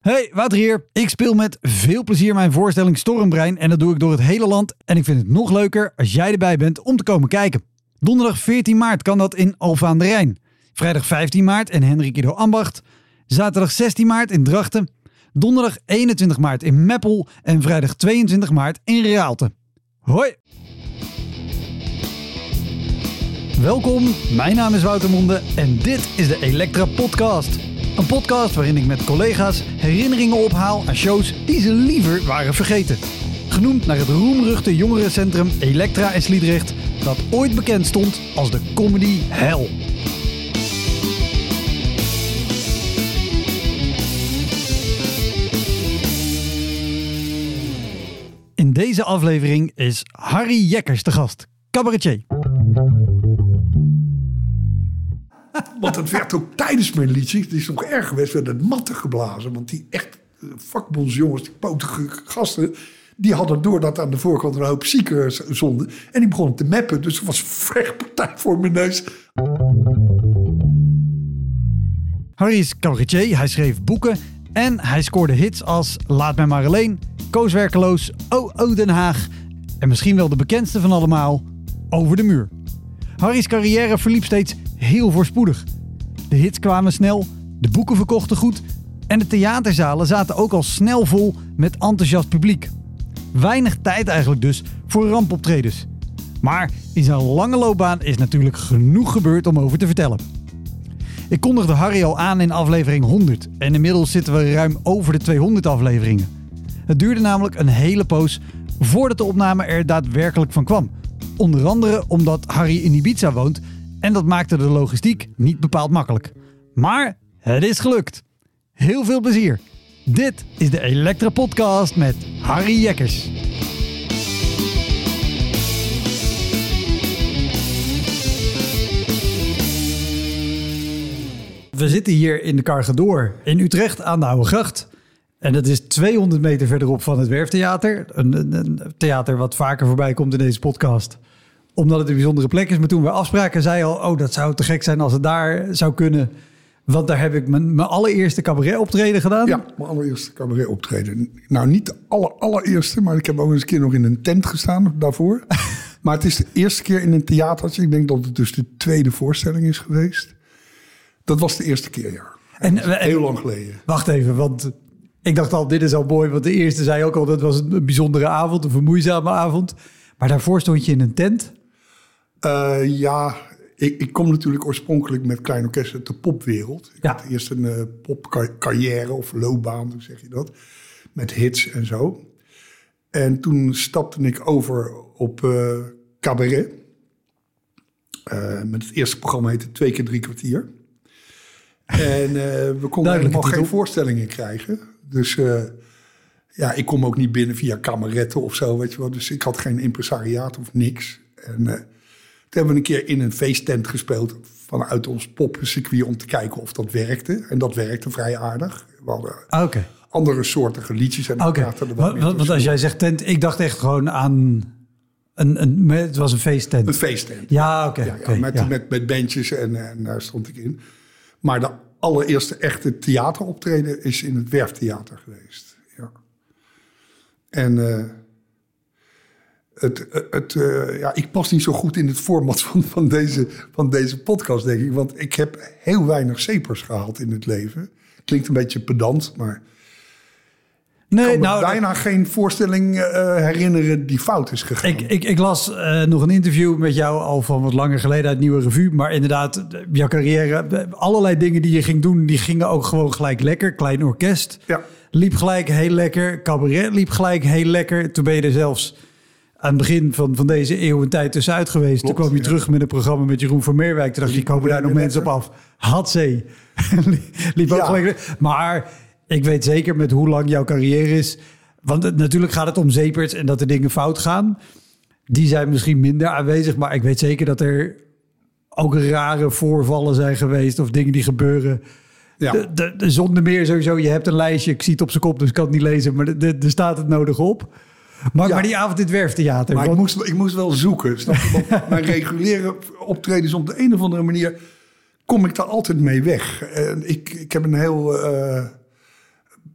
Hey, Wouter hier. Ik speel met veel plezier mijn voorstelling Stormbrein en dat doe ik door het hele land. En ik vind het nog leuker als jij erbij bent om te komen kijken. Donderdag 14 maart kan dat in Alphen aan de Rijn. Vrijdag 15 maart in Henrikido Ambacht. Zaterdag 16 maart in Drachten. Donderdag 21 maart in Meppel en vrijdag 22 maart in Raalte. Hoi! Welkom, mijn naam is Wouter Monde en dit is de Elektra Podcast. Een podcast waarin ik met collega's herinneringen ophaal aan shows die ze liever waren vergeten. Genoemd naar het roemruchte jongerencentrum Elektra in Sliedrecht, dat ooit bekend stond als de comedy hell. In deze aflevering is Harry Jekkers de gast, cabaretier. Want het werd ook tijdens mijn liedjes, het is nog erg geweest, werden het matten geblazen. Want die echt eh, vakbondsjongens, die potige gasten, die hadden door dat aan de voorkant een hoop zieken zonden. En die begonnen te meppen, dus er was een vechtpartij voor mijn neus. Harry is cabaretier, hij schreef boeken en hij scoorde hits als Laat mij maar alleen, Koos werkeloos, Den Haag en misschien wel de bekendste van allemaal, Over de muur. Harry's carrière verliep steeds heel voorspoedig. De hits kwamen snel, de boeken verkochten goed en de theaterzalen zaten ook al snel vol met enthousiast publiek. Weinig tijd eigenlijk dus voor rampoptredens. Maar in zijn lange loopbaan is natuurlijk genoeg gebeurd om over te vertellen. Ik kondigde Harry al aan in aflevering 100 en inmiddels zitten we ruim over de 200 afleveringen. Het duurde namelijk een hele poos voordat de opname er daadwerkelijk van kwam. Onder andere omdat Harry in Ibiza woont en dat maakte de logistiek niet bepaald makkelijk. Maar het is gelukt. Heel veel plezier. Dit is de Elektra Podcast met Harry Jekkers. We zitten hier in de Cargador in Utrecht aan de Oude Gracht. En dat is 200 meter verderop van het Werftheater. Een, een theater wat vaker voorbij komt in deze podcast omdat het een bijzondere plek is. Maar toen we afspraken, zei al, oh, dat zou te gek zijn als het daar zou kunnen. Want daar heb ik mijn, mijn allereerste cabaret optreden gedaan. Ja, mijn allereerste cabaret optreden. Nou, niet de aller, allereerste, maar ik heb ook eens een keer nog in een tent gestaan daarvoor. maar het is de eerste keer in een theatertje. Ik denk dat het dus de tweede voorstelling is geweest. Dat was de eerste keer, ja. En, en heel lang geleden. Wacht even, want ik dacht al, dit is al mooi. Want de eerste zei ook al, dat was een bijzondere avond, een vermoeizame avond. Maar daarvoor stond je in een tent. Uh, ja, ik, ik, kom natuurlijk oorspronkelijk met klein orkest uit de popwereld. Ik ja. had eerst een uh, popcarrière of loopbaan, hoe zeg je dat? Met hits en zo. En toen stapte ik over op uh, cabaret. met het eerste programma heette Twee keer drie kwartier. En we konden helemaal geen voorstellingen krijgen. Dus ja, ik kom ook niet binnen via kameretten of zo, weet je wel. Dus ik had geen impresariaat of niks. En hebben we een keer in een feesttent gespeeld vanuit ons poppencircuit om te kijken of dat werkte. En dat werkte vrij aardig. We hadden ah, andere soorten liedjes. En okay. want, want als jij zegt tent, ik dacht echt gewoon aan... Een, een, het was een feesttent. Een feesttent. Ja, oké. ja, ja, met, met, met bandjes en, en daar stond ik in. Maar de allereerste echte theateroptreden is in het Werftheater geweest. Ja. En... Uh, het, het, uh, ja, ik pas niet zo goed in het format van, van, deze, van deze podcast, denk ik. Want ik heb heel weinig cepers gehaald in het leven. Klinkt een beetje pedant, maar... Nee, ik kan me nou, bijna geen voorstelling uh, herinneren die fout is gegaan. Ik, ik, ik las uh, nog een interview met jou al van wat langer geleden uit Nieuwe Revue. Maar inderdaad, jouw carrière, allerlei dingen die je ging doen, die gingen ook gewoon gelijk lekker. Klein orkest ja. liep gelijk heel lekker. Cabaret liep gelijk heel lekker. Toen ben je er zelfs aan het begin van, van deze eeuw een tijd tussenuit geweest. Toen kwam je terug met een programma met Jeroen van Meerwijk. Toen dacht je, komen daar nog mensen op af. Had ze. Liep ook gelijk. Maar ik weet zeker met hoe lang jouw carrière is. Want natuurlijk gaat het om zeepers en dat er dingen fout gaan. Die zijn misschien minder aanwezig. Maar ik weet zeker dat er ook rare voorvallen zijn geweest. Of dingen die gebeuren. Ja. De, de, de, zonder meer sowieso. Je hebt een lijstje. Ik zie het op zijn kop, dus ik kan het niet lezen. Maar er staat het nodig op. Maar, maar die avond in het Werftheater. Maar ik, moest, ik moest wel zoeken. Snap je? mijn reguliere optredens op de een of andere manier kom ik daar altijd mee weg. En ik, ik heb een heel uh,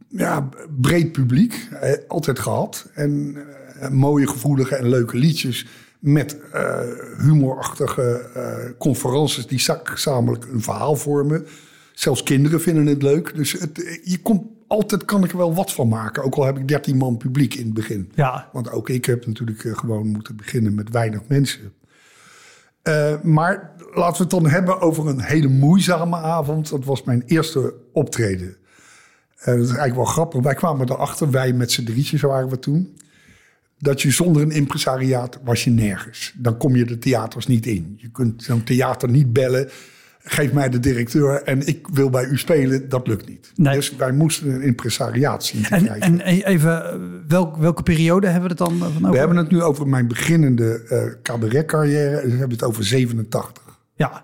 ja, breed publiek, eh, altijd gehad. En eh, mooie, gevoelige en leuke liedjes met eh, humorachtige eh conferences die gezamenlijk een verhaal vormen. Zelfs kinderen vinden het leuk. Dus het, eh, je komt, altijd kan ik er wel wat van maken. Ook al heb ik 13 man publiek in het begin. Ja, Want ook ik heb natuurlijk eh, gewoon moeten beginnen met weinig mensen. Eh, maar laten we het dan hebben over een hele moeizame avond. Dat was mijn eerste optreden. Eh, dat is eigenlijk wel grappig. Wij kwamen erachter, wij met z'n drietjes waren we toen... dat je zonder een impresariaat was je nergens. Dan kom je de theaters niet in. Je kunt zo'n theater niet bellen. Geef mij de directeur en ik wil bij u spelen. Dat lukt niet. Nee. Dus wij moesten een impresariaat zien te en, krijgen. en even, eh, welk, welke periode hebben we het dan eh, van over? We hebben het nu over mijn beginnende eh cabaretcarrière. We hebben het over 87. Ja,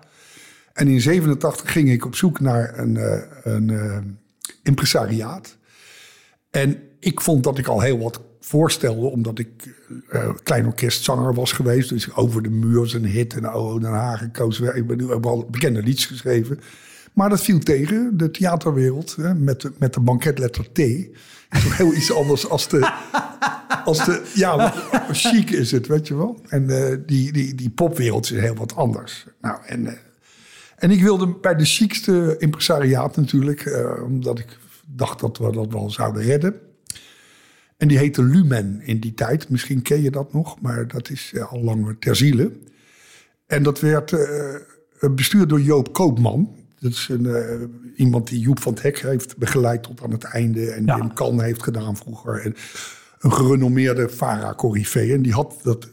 En in 87 ging ik op zoek naar een, een impresariaat. En ik vond dat ik al heel wat voorstelde, omdat ik eh, klein orkestzanger was geweest. Dus over de muur was een hit en oh, Den Haag en Koos. Ik heb al bekende liedjes geschreven. Maar dat viel tegen, de theaterwereld, hè, met, de, met de banketletter T. Is heel iets anders als de, als de, ja, chic is het, weet je wel. En eh, die, die, die popwereld is heel wat anders. Nou, en, eh, en ik wilde bij de chicste impresariaat natuurlijk, eh, omdat ik dacht dat we dat wel zouden redden. En die heette Lumen in die tijd. Misschien ken je dat nog, maar dat is eh, al lang ter ziele. En dat werd eh, bestuurd door Joop Koopman. Dat is een, eh, iemand die Joep van het Hek heeft begeleid tot aan het einde. En Ja. Wim Kan heeft gedaan vroeger. En een gerenommeerde vara-corrifee. En die had dat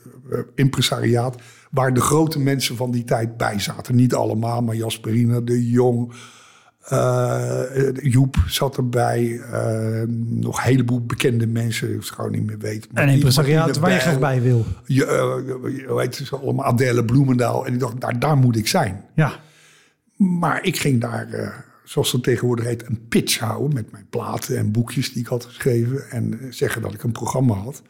impresariaat waar de grote mensen van die tijd bij zaten. Niet allemaal, maar Jasperina de Jong... eh, Joep zat erbij. eh, nog een heleboel bekende mensen. Ik gewoon niet meer weten. en impresariaat waar je graag bij wil. Je, eh, heet ze allemaal? Adele Bloemendaal. En ik dacht, daar, daar moet ik zijn. Ja, Maar ik ging daar, zoals dat tegenwoordig heet, een pitch houden met mijn platen en boekjes die ik had geschreven. En zeggen dat ik een programma had.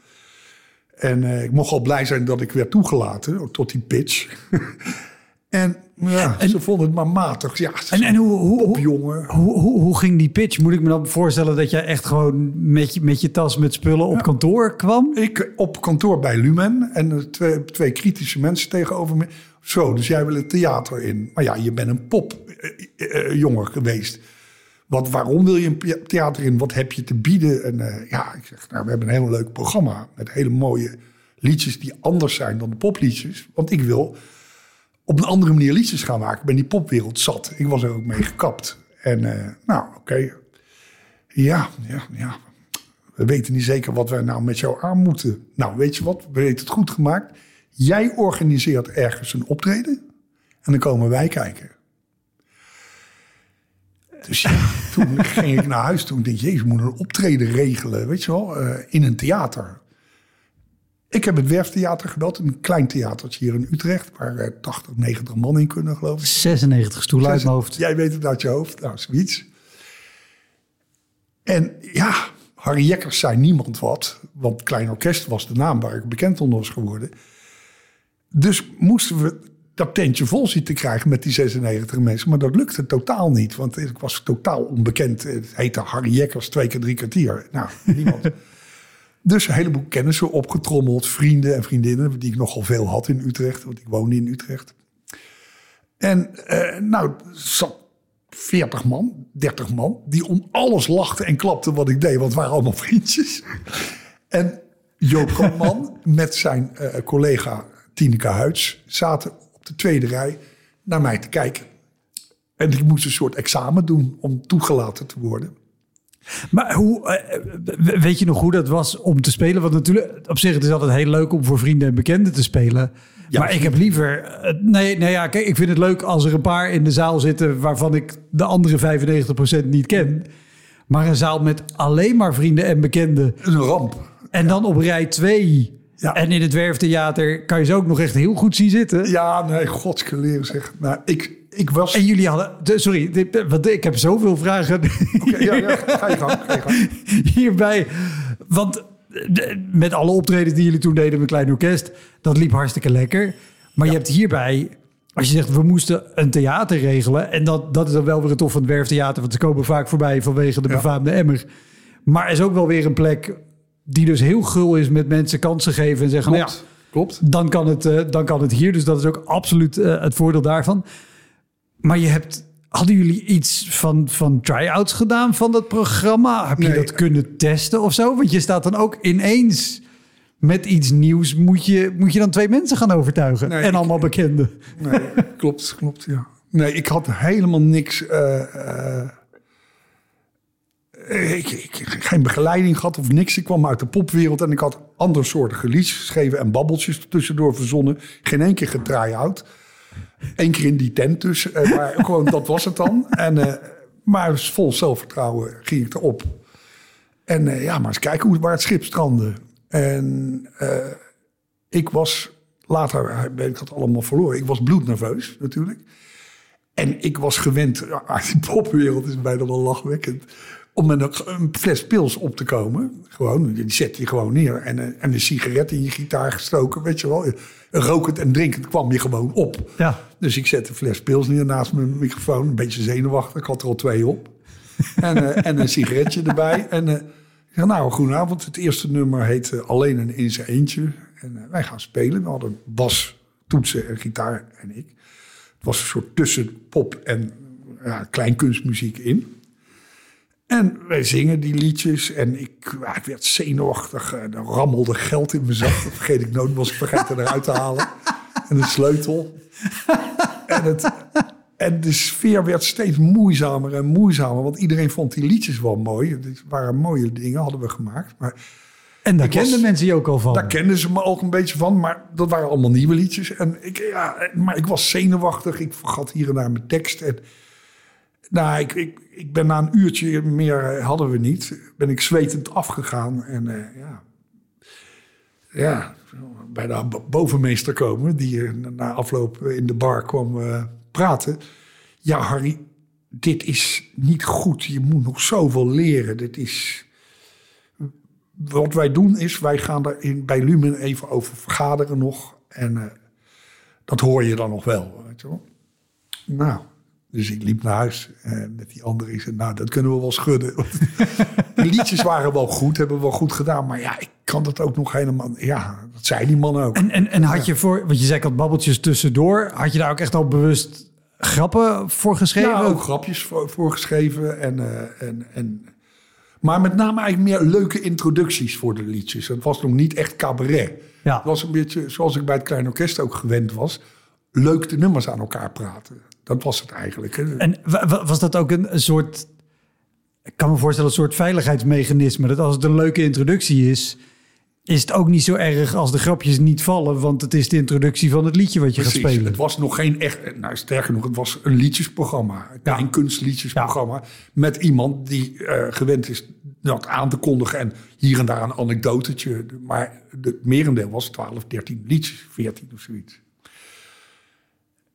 En ik mocht al blij zijn dat ik werd toegelaten ook tot die pitch. en ja, ze vonden het maar matig. Ja, En, en hoe, hoe, popjongen. hoe, hoe, hoe ging die pitch? Moet ik me dan voorstellen dat jij echt gewoon met je, met je tas met spullen op kantoor kwam? Ik op kantoor bij Lumen en twee, twee kritische mensen tegenover me. Zo, dus jij wil het theater in. Maar ja, je bent een popjongen geweest. Wat, waarom wil je een theater in? Wat heb je te bieden? En eh, ja, ik zeg, nou, we hebben een heel leuk programma. Met hele mooie liedjes die anders zijn dan de popliedjes. Want ik wil op een andere manier liedjes gaan maken. Ik ben die popwereld zat. Ik was er ook mee gekapt. En eh, nou, oké. Ja, ja, ja. We weten niet zeker wat wij nou met jou aan moeten. Nou, weet je wat? We weten het goed gemaakt. Jij organiseert ergens een optreden. En dan komen wij kijken. Dus toen ging ik naar huis. Toen dacht ik, jezus, we moeten een optreden regelen. Weet je wel, eh, in een theater. Ik heb het Werftheater gebeld. Een klein theatertje hier in Utrecht. Waar eh, 80, 90 man in kunnen, geloof ik. 96 stoelen uit mijn hoofd. Jij weet het uit je hoofd. Nou, zoiets. En ja, Harry Jekkers zei niemand wat. Want Klein Orkest was de naam waar ik bekend onder was geworden. Dus moesten we dat tentje vol zien te krijgen met die 96 mensen. Maar dat lukte totaal niet. Want ik was totaal onbekend. Het heette Harry Jekkers twee keer drie kwartier. Nou, niemand. Dus een heleboel kennissen opgetrommeld. Vrienden en vriendinnen die ik nogal veel had in Utrecht. Want ik woonde in Utrecht. En eh, nou, zat 40 man, 30 man, die om alles lachten en klapten wat ik deed, want het waren allemaal vriendjes. En Joop Koopman met zijn eh, collega Tineke Huids zaten op de tweede rij naar mij te kijken. En ik moest een soort examen doen om toegelaten te worden. Maar hoe, eh, weet je nog hoe dat was om te spelen? Want natuurlijk, op zich het is altijd heel leuk om voor vrienden en bekenden te spelen. Ja, maar ik heb liever... eh, Nee, nee ja, kijk, ik vind het leuk als er een paar in de zaal zitten... waarvan ik de andere 95% niet ken. Maar een zaal met alleen maar vrienden en bekenden. Een ramp. En dan op rij 2. Ja. En in het Werftheater kan je ze ook nog echt heel goed zien zitten. Ja, nee, godskeleer zeg. Nou, ik, ik was... En jullie hadden... de- Sorry, want ik heb zoveel vragen Ja, ja, ga je gang, ga je gang. hierbij. Want de- met alle optredens die jullie toen deden met Klein Orkest... dat liep hartstikke lekker. Maar je hebt hierbij... Als je zegt, we moesten een theater regelen... en dat, dat is dan wel weer het tof van het Werftheater... want ze komen vaak voorbij vanwege de Ja. befaamde emmer. Maar er is ook wel weer een plek die dus heel gul is met mensen kansen geven en zeggen, nou ja, klopt. dan kan, het, eh, dan kan het hier. Dus dat is ook absoluut eh, het voordeel daarvan. Maar je hebt, hadden jullie iets van, van try-outs gedaan van dat programma? Heb je Nee. dat kunnen testen of zo? Want je staat dan ook ineens met iets nieuws. Moet je, moet je dan twee mensen gaan overtuigen? Nee, en ik- allemaal bekenden. Nee, klopt, klopt, ja. Nee, ik had helemaal niks... eh, eh, ik, ik, geen begeleiding gehad of niks. Ik kwam uit de popwereld en ik had andersoortige liedjes geschreven... en babbeltjes tussendoor verzonnen. Geen één keer gedraai-out. Eén keer in die tent dus. eh, maar gewoon, dat was het dan. En, eh, maar vol zelfvertrouwen ging ik erop. En eh, ja, maar eens kijken hoe, waar het schip strandde. En ik was, later ben ik dat allemaal verloren. Ik was bloednerveus natuurlijk. En ik was gewend, ja, die popwereld is bijna wel lachwekkend... om met een, een fles pils op te komen. Gewoon, die zet je gewoon neer. En, een- en een sigaret in je gitaar gestoken, weet je wel. Rokend en drinkend kwam je gewoon op. Ja. Dus ik zette een fles pils neer naast mijn microfoon. Een beetje zenuwachtig. Ik had er al twee op. En, eh, en een sigaretje erbij. En eh, ik zei, nou, goedenavond. Het eerste nummer heet eh, Alleen en in zijn eentje. En eh, wij gaan spelen. We hadden bas, toetsen en gitaar en ik. Het was een soort tussen pop en ja, kleinkunstmuziek in. En wij zingen die liedjes. En ik, ja, ik werd zenuwachtig. En er rammelde geld in mijn zak. Dat vergeet ik nooit. Was ik vergeten eruit te halen. En een sleutel. En, het, en de sfeer werd steeds moeizamer en moeizamer. Want iedereen vond die liedjes wel mooi. Het waren mooie dingen, hadden we gemaakt. Maar En daar was- kenden mensen je ook al van. daar kenden ze me ook een beetje van. Maar dat waren allemaal nieuwe liedjes. En ik, ja, maar ik was zenuwachtig. Ik vergat hier en daar mijn tekst. En, nou, ik, ik, ik ben na een uurtje meer eh, hadden we niet. Ben ik zwetend afgegaan. En eh, ja, ja, bij de bo- bovenmeester komen. Die eh, na afloop in de bar kwam praten. Ja, Harry, dit is niet goed. Je moet nog zoveel leren. Dit is wat wij doen is, wij gaan er in, bij Lumen even over vergaderen nog. En dat hoor je dan nog wel. Weet je wel. Nou, dus ik liep naar huis en met die andere. Ik zei, nou, dat kunnen we wel schudden. De liedjes waren wel goed, hebben we wel goed gedaan. Maar ja, ik kan dat ook nog helemaal... Ja, dat zei die man ook. En, en, en had je voor, want je zei ik had babbeltjes tussendoor. Had je daar ook echt al bewust grappen voor geschreven? Ja, ook grapjes voor, voor geschreven. En, eh, en, en, maar met name eigenlijk meer leuke introducties voor de liedjes. Het was nog niet echt cabaret. Ja. Het was een beetje zoals ik bij het Klein Orkest ook gewend was. Leuk de nummers aan elkaar praten. Dat was het eigenlijk. En wa- wa- was dat ook een, een soort... Ik kan me voorstellen, een soort veiligheidsmechanisme. Dat als het een leuke introductie is... is het ook niet zo erg als de grapjes niet vallen... want het is de introductie van het liedje wat je Precies. gaat spelen. Het was nog geen echt, nou sterker nog, het was een liedjesprogramma. Een kunstliedjesprogramma. Met iemand die eh, gewend is dat aan te kondigen. En hier en daar een anekdotetje. Maar het merendeel was 12, 13 liedjes, 14 of zoiets.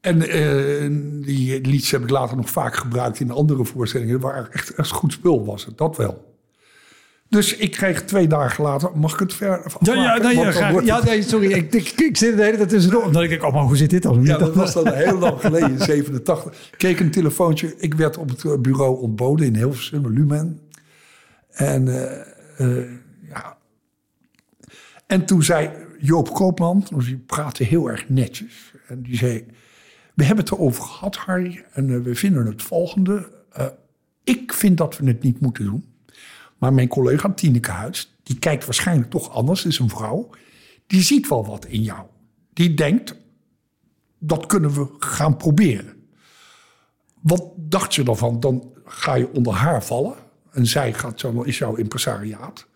En eh, die liedjes heb ik later nog vaak gebruikt in andere voorstellingen. Waren echt, echt goed spul was het, dat wel. Dus ik kreeg twee dagen later, mag ik het ver Ja, afmaken? ja, nee, ja, graag. ja sorry. Ik, ik, ik zit de hele tijd tussendoor. Omdat ik denk, oh, maar hoe zit dit dan? Ja, dat was dan heel lang geleden, in 87. Ik kreeg een telefoontje. Ik werd op het eh, bureau ontboden in Hilversum, Lumen. En, eh, ja. en toen zei Joop Koopman, die praatte heel erg netjes. En die zei, we hebben het erover gehad, Harry. En eh, we vinden het volgende. Eh, ik vind dat we het niet moeten doen. Maar mijn collega Tineke Huids, die kijkt waarschijnlijk toch anders, is een vrouw. Die ziet wel wat in jou. Die denkt, dat kunnen we gaan proberen. Wat dacht je daarvan? Dan ga je onder haar vallen. En zij gaat zo, is jouw impresariaat.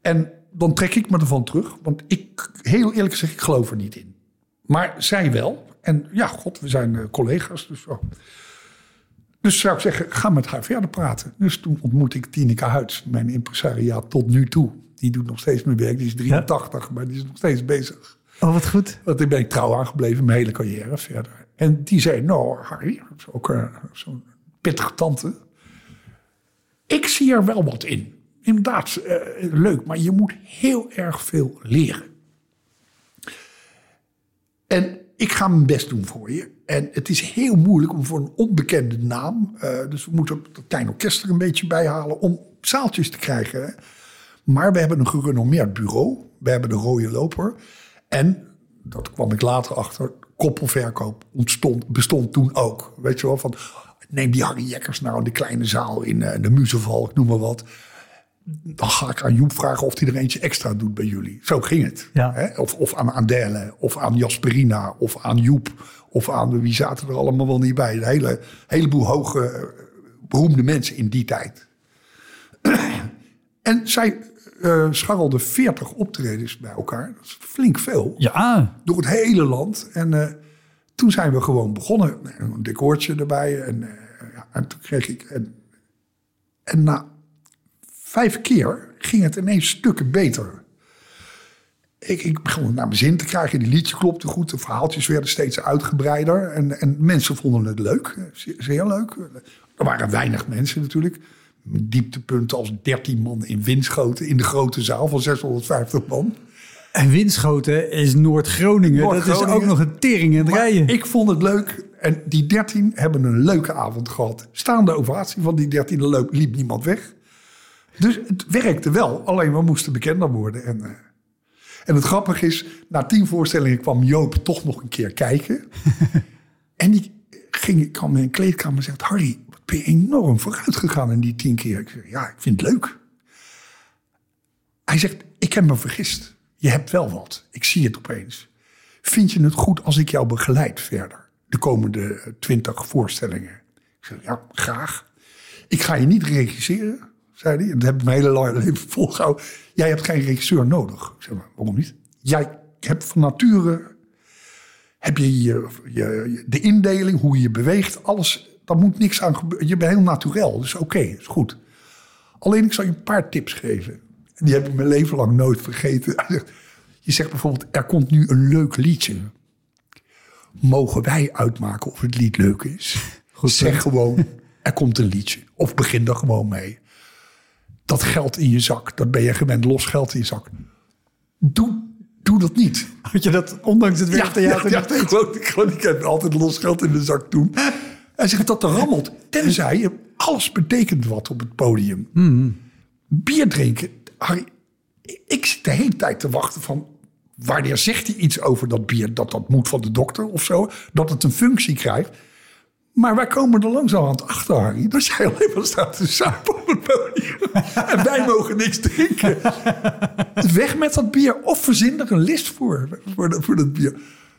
En dan trek ik me ervan terug. Want ik, heel eerlijk gezegd, ik geloof er niet in. Maar zij wel. En ja, god, we zijn eh, collega's. Dus, zo. dus zou ik zeggen, ga met haar verder praten. Dus toen ontmoette ik Tineke Huids, mijn impresariaat tot nu toe. Die doet nog steeds mijn werk. Die is 83, maar die is nog steeds bezig. Oh, wat goed. Want ik ben ik trouw aangebleven, mijn hele carrière verder. En die zei, nou Harry, ook eh, zo'n pittige tante. Ik zie er wel wat in. Inderdaad, eh, leuk, maar je moet heel erg veel leren. En ik ga mijn best doen voor je. En het is heel moeilijk om voor een onbekende naam... eh, dus we moeten het klein orkest er een beetje bij halen... om zaaltjes te krijgen. Maar we hebben een gerenommeerd bureau. We hebben de rode loper. En, dat kwam ik later achter, koppelverkoop bestond toen ook. Weet je wel, van neem die Harry Jekkers nou in de kleine zaal in uh, de Muzeval, noem maar wat. Dan ga ik aan Joep vragen of hij er eentje extra doet bij jullie. Zo ging het. Ja. Hè? Of, of aan Adele, of aan Jasperina, of aan Joep. Of aan, wie zaten er allemaal wel niet bij. Een hele, heleboel hoge, eh, beroemde mensen in die tijd. en zij uh, scharrelden 40 optredens bij elkaar. Dat is flink veel. Ja. Door het hele land. En uh, toen zijn we gewoon begonnen. Een decoortje erbij. En, uh, ja, en toen kreeg ik... En, en na vijf keer ging het ineens stukken beter. Ik, ik begon naar mijn zin te krijgen. Die liedje klopte goed. De verhaaltjes werden steeds uitgebreider. En, en mensen vonden het leuk. Zeer, leuk. Er waren weinig mensen natuurlijk dieptepunten als 13 man in Winschoten in de grote zaal van 650 man. En Winschoten is Noord-Groningen. Noord dat is ook nog een tering in het rijden. Ik vond het leuk. En die 13 hebben een leuke avond gehad. Staande ovatie van die 13 liep niemand weg. Dus het werkte wel. Alleen we moesten bekender worden. En, uh, en het grappige is, na tien voorstellingen kwam Joop toch nog een keer kijken. en die ging, kwam in een kleedkamer en zegt... Harry, ben je enorm vooruit gegaan in die tien keer. Ik zeg, ja, ik vind het leuk. Hij zegt, ik heb me vergist. Je hebt wel wat. Ik zie het opeens. Vind je het goed als ik jou begeleid verder? De komende twintig voorstellingen. Ik zeg, ja, graag. Ik ga je niet regisseren, zei hij. Dat heb ik mijn hele leven volgehouden. Jij hebt geen regisseur nodig. Ik zeg, maar, waarom niet? Jij hebt van nature... Heb je, je, je de indeling, hoe je je beweegt, alles daar moet niks aan gebeuren. Je bent heel natuurlijk, dus oké, okay, is goed. Alleen ik zal je een paar tips geven. Die heb ik mijn leven lang nooit vergeten. Je zegt bijvoorbeeld, er komt nu een leuk liedje. Mogen wij uitmaken of het lied leuk is? Goed, zeg gewoon, er komt een liedje. Of begin er gewoon mee. Dat geld in je zak, dat ben je gewend, los geld in je zak. Doe, doe dat niet. Had je dat ondanks het werktheater ja, ja, ja, gewoon, gewoon, ik heb altijd los geld in de zak doen. Hij zegt dat er rammelt. Tenzij je alles betekent wat op het podium. Mm. Bier drinken. Harry, ik zit de hele tijd te wachten van... wanneer zegt hij iets over dat bier? Dat dat moet van de dokter of zo? Dat het een functie krijgt? Maar wij komen er langzamerhand achter, Harry. Dat jij alleen maar staat te zuipen op het podium. en wij mogen niks drinken. Weg met dat bier. Of verzin er een list voor, voor, dat, voor bier.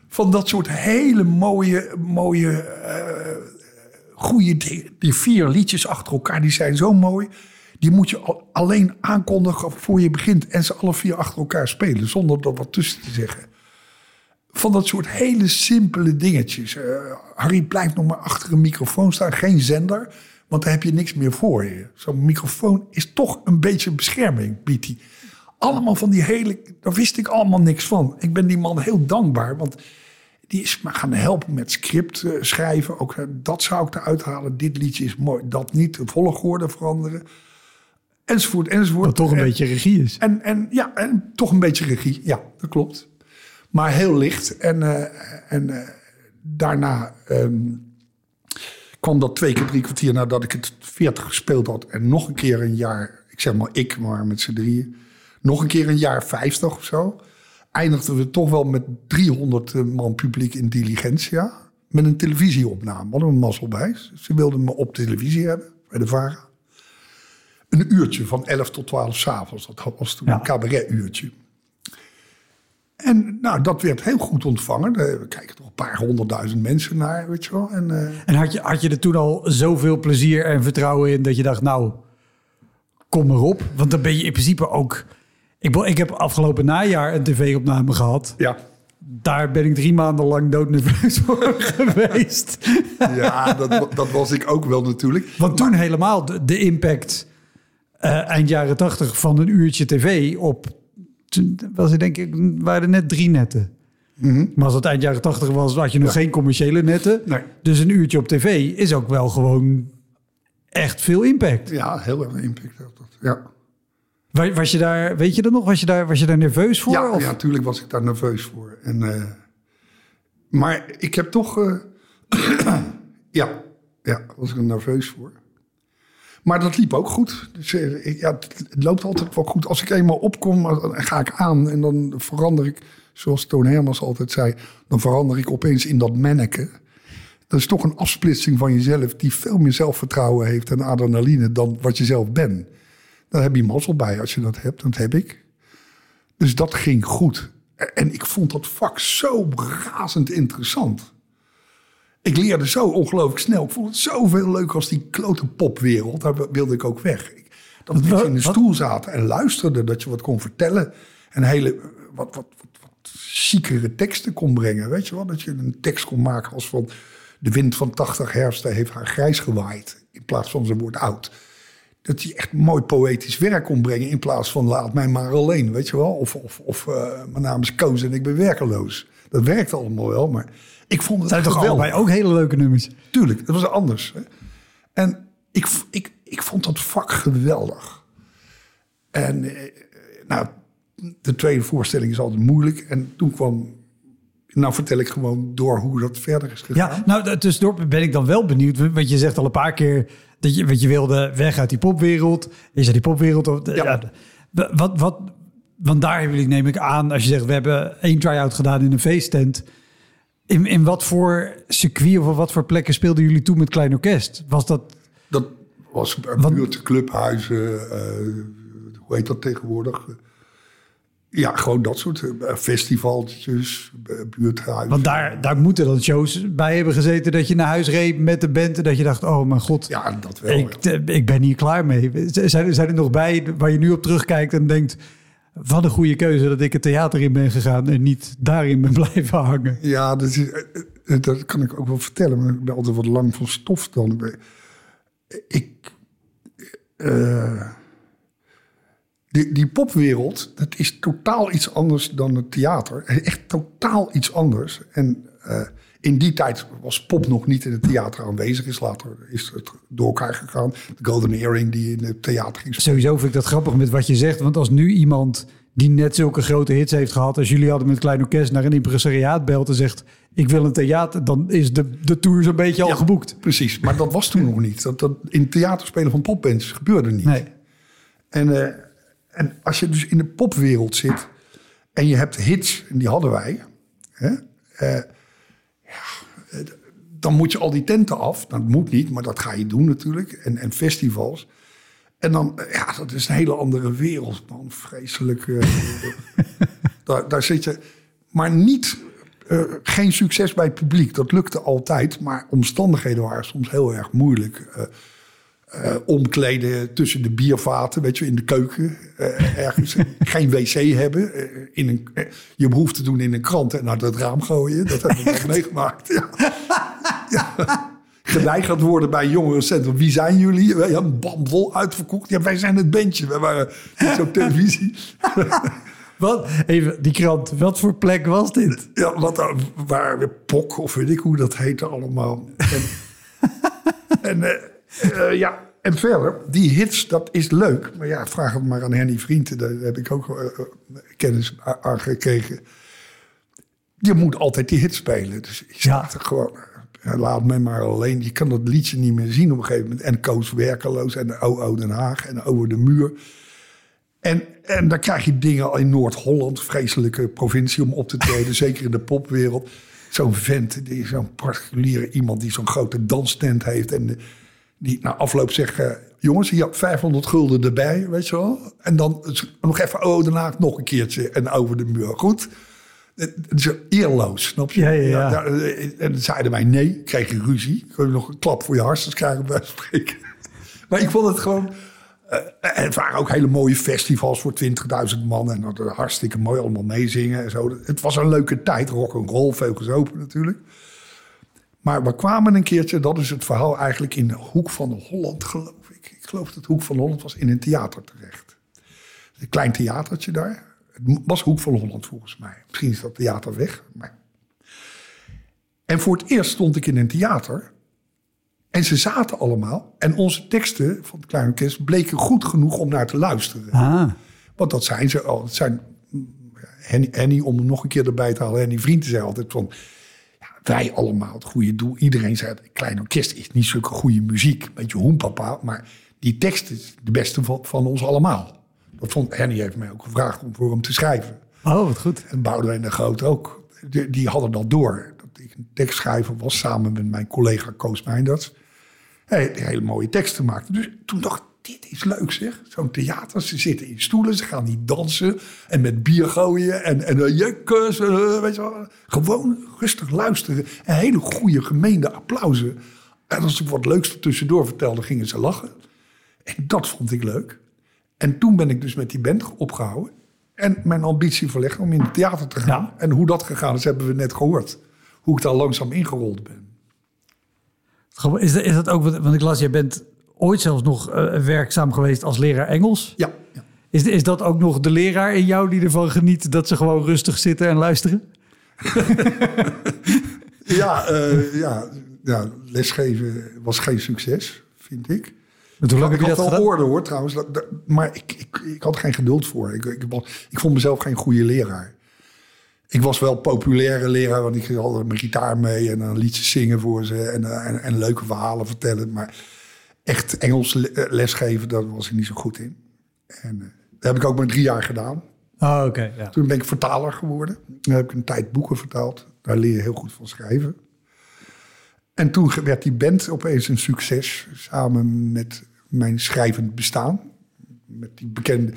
Van dat soort hele mooie, mooie uh, goede, die vier liedjes achter elkaar, die zijn zo mooi. Die moet je alleen aankondigen voor je begint. En ze alle vier achter elkaar spelen, zonder er wat tussen te zeggen. Van dat soort hele simpele dingetjes. Uh, Harry blijft nog maar achter een microfoon staan, geen zender. Want daar heb je niks meer voor je. Zo'n microfoon is toch een beetje bescherming, biedt hij. Allemaal van die hele... Daar wist ik allemaal niks van. Ik ben die man heel dankbaar, want die is me gaan helpen met script uh, schrijven. Ook uh, dat zou ik eruit halen. Dit liedje is mooi, dat niet. De volgorde veranderen. Enzovoort, enzovoort. Wat toch een en, beetje regie is. En, en ja, en toch een beetje regie. Ja, dat klopt. Maar heel licht. En, uh, en daarna um, kwam dat twee keer drie kwartier nadat ik het 40 gespeeld had. En nog een keer een jaar, ik zeg maar ik, maar met z'n drieën. Nog een keer een jaar 50 of zo eindigden we toch wel met 300 man publiek in Diligentia. Met een televisieopname. We hadden een mazzel bij. Ze wilden me op televisie hebben, bij de VARA. Een uurtje van 11 tot 12 s'avonds. Dat was toen ja. een cabaretuurtje. En nou, dat werd heel goed ontvangen. We kijken toch een paar honderdduizend mensen naar, weet je wel. En, uh... en had, je, had je er toen al zoveel plezier en vertrouwen in... dat je dacht, nou, kom erop. Want dan ben je in principe ook... Ik, ik heb afgelopen najaar een tv-opname gehad. Ja. Daar ben ik drie maanden lang doodnerveus voor geweest. Ja, dat, dat, was ik ook wel natuurlijk. Want toen maar... helemaal de, de impact uh, eind jaren tachtig van een uurtje tv op... Toen was het denk ik, waren er net drie netten. Mm -hmm. Maar als het eind jaren tachtig was, had je nog ja. geen commerciële netten. Nee. Dus een uurtje op tv is ook wel gewoon echt veel impact. Ja, heel erg impact. Ja. Was je daar, weet je dat nog? Was je daar, was je daar nerveus voor? Ja, of? ja, natuurlijk was ik daar nerveus voor. En, uh, maar ik heb toch. Uh, ja, ja, was ik er nerveus voor. Maar dat liep ook goed. Dus eh, ja, het, loopt altijd wel goed. Als ik eenmaal opkom, ga ik aan en dan verander ik, zoals Toon Hermans altijd zei, dan verander ik opeens in dat manneke. Dat is toch een afsplitsing van jezelf die veel meer zelfvertrouwen heeft en adrenaline dan wat je zelf bent. Daar heb je mazzel bij als je dat hebt. Dat heb ik. Dus dat ging goed. En ik vond dat vak zo razend interessant. Ik leerde zo ongelooflijk snel. Ik vond het zoveel leuk als die klote popwereld. Daar wilde ik ook weg. Dat we in de stoel zaten en luisterden. Dat je wat kon vertellen. En hele wat, wat, wat, ziekere teksten kon brengen. Weet je wel? Dat je een tekst kon maken als van... De wind van 80 herfsten heeft haar grijs gewaaid. In plaats van zijn woord oud. Dat je echt mooi poëtisch werk kon brengen. In plaats van laat mij maar alleen. Weet je wel? Of, of, of eh, mijn naam is Koos en ik ben werkeloos. Dat werkte allemaal wel. Maar ik vond het zijn toch allebei ook hele leuke nummers? Tuurlijk, dat was anders. Hè? En ik, ik, ik vond dat vak geweldig. En eh, nou, de tweede voorstelling is altijd moeilijk. En toen kwam... Nou vertel ik gewoon door hoe dat verder is gegaan. Ja, nou, tussendoor ben ik dan wel benieuwd. Want je zegt al een paar keer dat je, want je wilde weg uit die popwereld. Is er die popwereld? Of, Ja. ja. wat, wat, want daar hebben jullie, neem ik aan, als je zegt, we hebben één try-out gedaan in een feesttent. In, in wat voor circuit of wat voor plekken speelden jullie toen met Klein Orkest? Was dat... Dat was Wat- buurt, clubhuizen, eh, hoe heet dat tegenwoordig? Ja, gewoon dat soort eh, festivaltjes, eh, buurthuizen. Want daar, daar moeten dan shows bij hebben gezeten dat je naar huis reed met de band en dat je dacht, oh mijn god, Ja, dat wel. ik, ja. ik ben hier klaar mee. Zijn, zijn er nog bij waar je nu op terugkijkt en denkt, wat een goede keuze dat ik het theater in ben gegaan en niet daarin ben blijven hangen. Ja, dat, is, eh, eh, dat kan ik ook wel vertellen. Maar ik ben altijd wat lang van stof dan. Ik... eh, die, die popwereld, dat is totaal iets anders dan het theater. Echt totaal iets anders. En in die tijd was pop nog niet in het theater aanwezig. Is later is het door elkaar gegaan. De Golden Earring die in het theater ging. Sowieso vind ik dat grappig met wat je zegt, want als nu iemand die net zulke grote hits heeft gehad als jullie hadden met Klein Orkest naar een impresariaat belt en zegt, ik wil een theater, dan is de, de tour zo'n beetje al Ja, geboekt. Precies, maar dat was toen nog niet. Dat, dat in theater spelen van popbands gebeurde niet. Nee. En, eh, en als je dus in de popwereld zit en je hebt hits, en die hadden wij, hè, eh, dan moet je al die tenten af. Dat moet niet, maar dat ga je doen natuurlijk. En, en festivals. En dan, eh, ja, dat is een hele andere wereld, man. Vreselijk. eh, daar, daar zit je. Maar niet, eh, geen succes bij het publiek. Dat lukte altijd. Maar omstandigheden waren soms heel erg moeilijk. Omkleden tussen de biervaten, weet je, in de keuken. ergens geen wc hebben. in een, je behoefte doen in een krant en naar het raam gooien. Dat hebben we meegemaakt. Ja. Geweigerd worden bij jongerencentrum. Wie zijn jullie? Ja, een bam vol uitverkocht. Ja, wij zijn het bandje. We waren niet op televisie. Wat, even die krant, wat voor plek was dit? Ja, wat waar we pok of weet ik hoe dat heette allemaal. En, en, eh, eh, ja, en verder, die hits, dat is leuk. Maar ja, vraag het maar aan Henny Vrienden. Daar heb ik ook eh, kennis aan gekregen. Je moet altijd die hits spelen. Dus je Ja. er gewoon... laat me maar alleen. Je kan dat liedje niet meer zien op een gegeven moment. En Koos Werkeloos en OO Den Haag en Over de Muur. En, en dan krijg je dingen in Noord-Holland, vreselijke provincie om op te treden, zeker in de popwereld. Zo'n vent, zo'n particuliere iemand die zo'n grote danstent heeft en die na afloop zegt, jongens, je hebt 500 gulden erbij, weet je wel. En dan nog even, oh, daarna nog een keertje en over de muur. Goed, het is eerloos, snap je? Ja, ja, ja. daar- en zeiden wij nee, kreeg je ruzie. Kun je nog een klap voor je hartstikke krijgen bij spreken. Maar ik vond het gewoon... eh, en het waren ook hele mooie festivals voor 20.000 man. En dat hartstikke mooi allemaal meezingen en zo. Het was een leuke tijd, rock en roll, veel gezopen natuurlijk. Maar we kwamen een keertje, dat is het verhaal eigenlijk in de Hoek van Holland, geloof ik. Ik geloof dat Hoek van Holland was in een theater terecht. Een klein theatertje daar. Het was Hoek van Holland volgens mij. Misschien is dat theater weg. Maar... En voor het eerst stond ik in een theater. En ze zaten allemaal. En onze teksten van het Kleine Orkest bleken goed genoeg om naar te luisteren. Ah, Want dat zijn ze al. Het zijn, Henny, Henny, om hem nog een keer erbij te halen. Henny Vrienden zei altijd van... Ja, wij allemaal het goede doel. Iedereen zei, het klein orkest is niet zulke goede muziek. Beetje hoenpapa. Maar die tekst is de beste van, van ons allemaal. Dat vond Henny heeft mij ook gevraagd om voor hem te schrijven. Oh, wat goed. En Boudewijn de Groot ook. Die, die hadden dat door. Dat ik een tekstschrijver was samen met mijn collega Koos Meinders. Hij hele mooie teksten maakte. Dus toen dacht ik, dit is leuk zeg. Zo'n theater, ze zitten in stoelen, ze gaan niet dansen. En met bier gooien en, en uh, jekkes, uh, weet je wel. Gewoon rustig luisteren. En hele goede gemeende applausen. En als ik wat leuks tussendoor vertelde, gingen ze lachen. En dat vond ik leuk. En toen ben ik dus met die band opgehouden. En mijn ambitie verlegd om in het theater te gaan. Ja. En hoe dat gegaan is, hebben we net gehoord. Hoe ik daar langzaam ingerold ben. Is, dat- is dat ook, want ik las, jij bent ooit zelfs nog eh, werkzaam geweest als leraar Engels. Ja, ja. Is, is dat ook nog de leraar in jou die ervan geniet dat ze gewoon rustig zitten en luisteren? Ja, eh, ja, ja, lesgeven was geen succes, vind ik. Hoe lang ik heb je had dat wel gedaan? orde hoor trouwens, maar ik, ik, ik had geen geduld voor. Ik, ik, ik vond mezelf geen goede leraar. Ik was wel populaire leraar, want ik ging altijd mijn gitaar mee en dan liedjes zingen voor ze en, eh, en, en leuke verhalen vertellen. Maar echt Engels eh, lesgeven, daar was ik niet zo goed in. En eh, dat heb ik ook maar drie jaar gedaan. Oh, oké. ja. Toen ben ik vertaler geworden. Dan heb ik een tijd boeken vertaald. Daar leer je heel goed van schrijven. En toen werd die band opeens een succes. Samen met mijn schrijvend bestaan. Met die bekende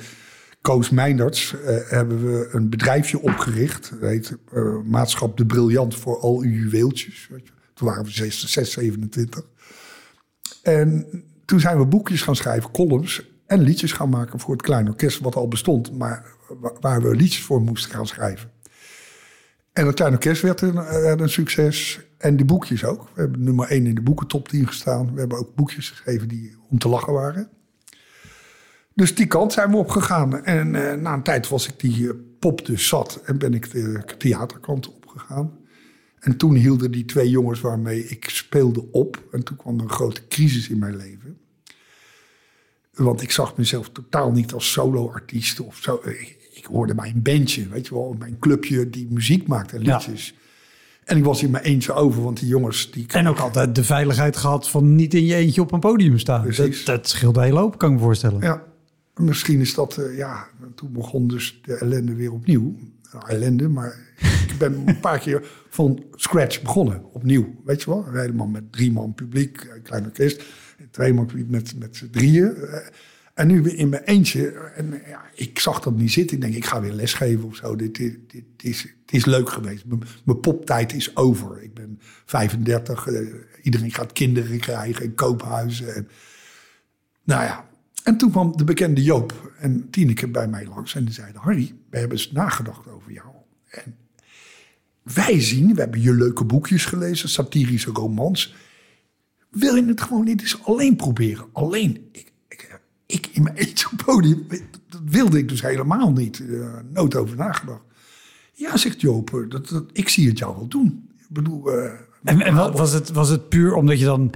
Koos Meinderts eh, hebben we een bedrijfje opgericht. Dat heet eh, Maatschap de Briljant voor al uw juweeltjes. Toen waren we 6, 6, 27. En toen zijn we boekjes gaan schrijven, columns en liedjes gaan maken voor het kleine orkest, wat al bestond, maar wa- waar we liedjes voor moesten gaan schrijven. En het kleine werd een, werd een succes. En die boekjes ook. We hebben nummer 1 in de boekentop 10 gestaan. We hebben ook boekjes geschreven die om te lachen waren. Dus die kant zijn we opgegaan. En eh, na een tijd was ik die eh, pop dus zat. En ben ik de theaterkant opgegaan. En toen hielden die twee jongens waarmee ik speelde op. En toen kwam er een grote crisis in mijn leven. Want ik zag mezelf totaal niet als solo-artiest of zo. Ik hoorde bij een bandje, weet je wel, bij een clubje die muziek maakte Ja. liedjes. En ik was in mijn eentje over, want die jongens die. En ook altijd de veiligheid gehad van niet in je eentje op een podium staan. Dat, dat scheelt een hele hoop, kan ik me voorstellen. Ja, misschien is dat, eh, ja, toen begon dus de ellende weer opnieuw. Nou, ellende, maar ik ben een paar keer van scratch begonnen, opnieuw. Weet je wel, helemaal met drie man publiek, een klein orkest. Twee man publiek met, met z'n drieën. En nu in mijn eentje. En ja, ik zag dat niet zitten. Ik denk, ik ga weer lesgeven of zo. Dit, dit, dit is, het is leuk geweest. Mijn, mijn poptijd is over. Ik ben 35. eh, iedereen gaat kinderen krijgen en koophuizen. En, nou ja, en toen kwam de bekende Joop en Tineke bij mij langs. En die zeiden, Harry, we hebben eens nagedacht over jou. En wij zien, we hebben je leuke boekjes gelezen, satirische romans. Wil je het gewoon niet eens alleen proberen? Alleen, ik, ik, in mijn eentje op podium, dat wilde ik dus helemaal niet. nooit over nagedacht. Ja, zegt Joop, eh, dat, dat, ik zie het jou wel doen. Ik bedoel... eh, En, en wat, was, het, was het puur omdat je dan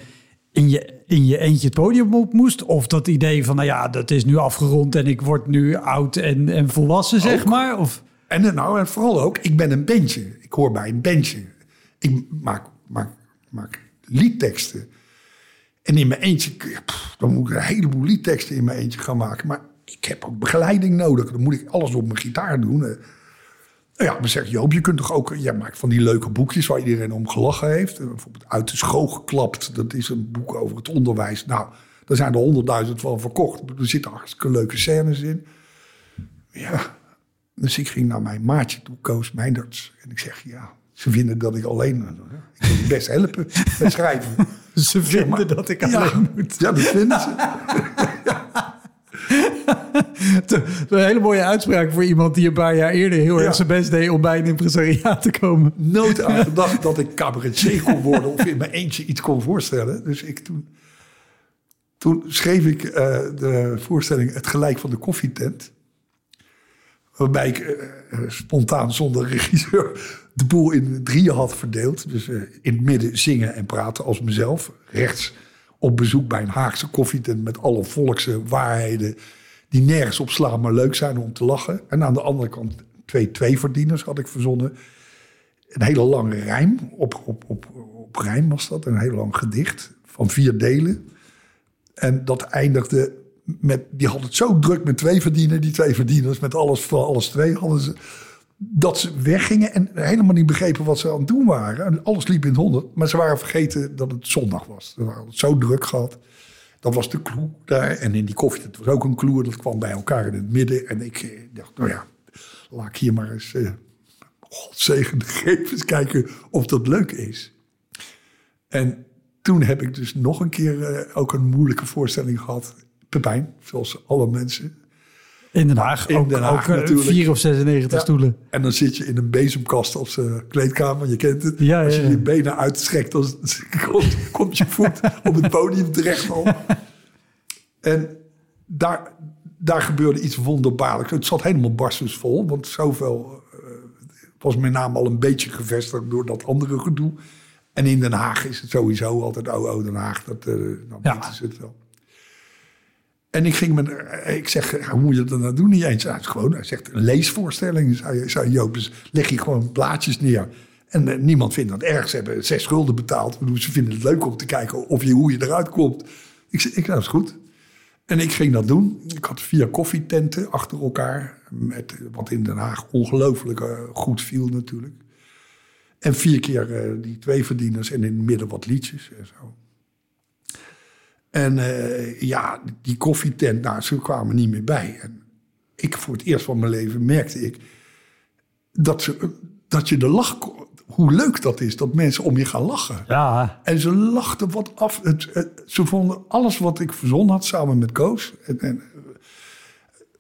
in je, in je eentje het podium op moest? Of dat idee van, nou ja, dat is nu afgerond en ik word nu oud en, en volwassen, zeg maar? Of, En nou, en vooral ook, ik ben een bandje. Ik hoor bij een bandje. Ik maak, maak, maak liedteksten. En in mijn eentje, dan moet ik een heleboel liedteksten in mijn eentje gaan maken. Maar ik heb ook begeleiding nodig. Dan moet ik alles op mijn gitaar doen. Eh, Nou ja, dan zeg Joop, je kunt toch ook... Jij maakt van die leuke boekjes waar iedereen om gelachen heeft. Eh, Bijvoorbeeld Uit de school geklapt. Dat is een boek over het onderwijs. Nou, daar zijn er honderdduizend van verkocht. Er zitten hartstikke leuke scènes in. Ja, dus ik ging naar mijn maatje toe, Koos Meinders. En ik zeg, ja, ze vinden dat ik alleen... Ik kan je best helpen met schrijven. ze vinden dat ik alleen moet. Ja, dat vinden ze. Een hele mooie uitspraak voor iemand die een paar jaar eerder heel Ja. erg zijn best deed om bij een impresariaat te komen. Nooit aan gedacht dat ik cabaretier kon worden... of in mijn eentje iets kon voorstellen. Dus ik toen... Toen schreef ik eh, de voorstelling Het Gelijk van de Koffietent. Waarbij ik eh, eh, spontaan zonder regisseur de boel in drieën had verdeeld. Dus eh, in het midden zingen en praten als mezelf. Rechts op bezoek bij een Haagse koffietent met alle volkse waarheden... die nergens op slaan, maar leuk zijn om te lachen. En aan de andere kant twee tweeverdieners had ik verzonnen. Een hele lange rijm, op, op, op, rijm was dat. Een heel lang gedicht van vier delen. En dat eindigde met, die had het zo druk met twee verdieners, die twee verdieners, met alles voor alles twee hadden ze, dat ze weggingen en helemaal niet begrepen wat ze aan het doen waren. En alles liep in het honderd, maar ze waren vergeten dat het zondag was. Ze waren het zo druk gehad. Dat was de clue daar. En in die koffie, dat was ook een clue. Dat kwam bij elkaar in het midden. En ik eh, dacht, nou ja, laat ik hier maar eens, uh, godzegen geven, eens kijken of dat leuk is. En toen heb ik dus nog een keer uh, ook een moeilijke voorstelling gehad. Pepijn, zoals alle mensen. In Den Haag, In ook, Den Haag ook, eh, natuurlijk. vier of 96 Ja. stoelen. En dan zit je in een bezemkast op zijn kleedkamer, je kent het. Ja, Als je ja, je benen uitstrekt, dan komt, komt je voet op het podium terecht al. En daar, daar gebeurde iets wonderbaarlijks. Het zat helemaal barstensvol, want zoveel eh, was met name al een beetje gevestigd door dat andere gedoe. En in Den Haag is het sowieso altijd, oh, oh Den Haag, dat, ze het wel. En ik ging met, eh, ik zeg, hoe moet je dat nou doen? Niet eens, uit gewoon, hij zegt, een leesvoorstelling, zei, zei Joop. Dus leg je gewoon blaadjes neer. En eh, niemand vindt dat erg. Ze hebben zes gulden betaald. Ze vinden het leuk om te kijken of je, hoe je eruit komt. Ik zei, ik, nou, is goed. En ik ging dat doen. Ik had vier koffietenten achter elkaar. Met, eh, wat in Den Haag ongelooflijk goed viel natuurlijk. En vier keer die twee verdieners en in het midden wat liedjes en zo. En eh, ja, die koffietent, nou, ze kwamen niet meer bij. En ik, voor het eerst van mijn leven, merkte ik dat, ze, dat je de lach, hoe leuk dat is, dat mensen om je gaan lachen. Ja, En ze lachten wat af. Het, het- ze vonden alles wat ik verzonnen had samen met Koos. En, en,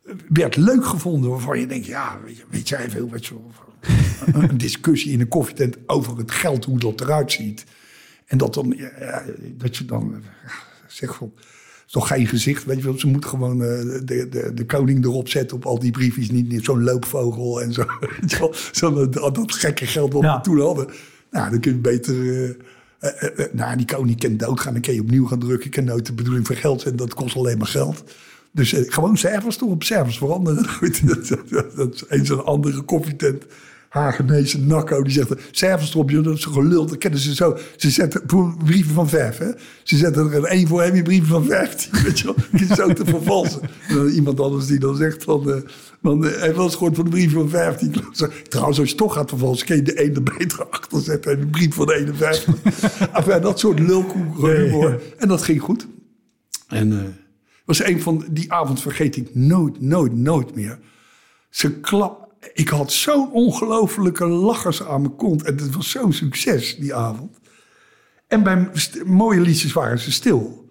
eh, werd leuk gevonden waarvan je denkt, ja, weet, jij veel wat je, een, een discussie in een koffietent over het geld, hoe dat eruit ziet. En dat, dan, ja, dat je dan eh, zegt van, is toch geen gezicht, weet je wel. Ze moet gewoon eh, de, de, de koning erop zetten op al die briefjes. Niet, niet zo'n loopvogel en zo. Zo dat, dat gekke geld wat Ja. we toen hadden. Nou, dan kun je beter... eh, eh, eh, eh, nou, die koning kan doodgaan, dan kun je opnieuw gaan drukken. Ik ken nooit de bedoeling van geld en dat kost alleen maar geld. Dus eh, gewoon servers toch op servers veranderen. Dat, dat, dat is eens een andere koffietent. Hagenese Nakko, die zegt, servers erop, joh, dat is gelul, dat kennen ze zo. Ze zetten brieven van vijf, hè. Ze zetten er één voor hem in brieven van vijftien, weet je wel. Het is zo te vervalsen. En dan iemand anders die dan zegt van, van eh, hij eens gehoord van de brief van 15. Trouwens, als je toch gaat vervalsen, kun je de ene er beter achter zetten en de brief van de 51. enfin, dat soort lulkoek. En dat ging goed. En eh was een van die avond vergeet ik nooit, nooit, nooit meer. Ze klap. Ik had zo'n ongelofelijke lachers aan mijn kont. En het was zo'n succes die avond. En bij mooie liedjes waren ze stil.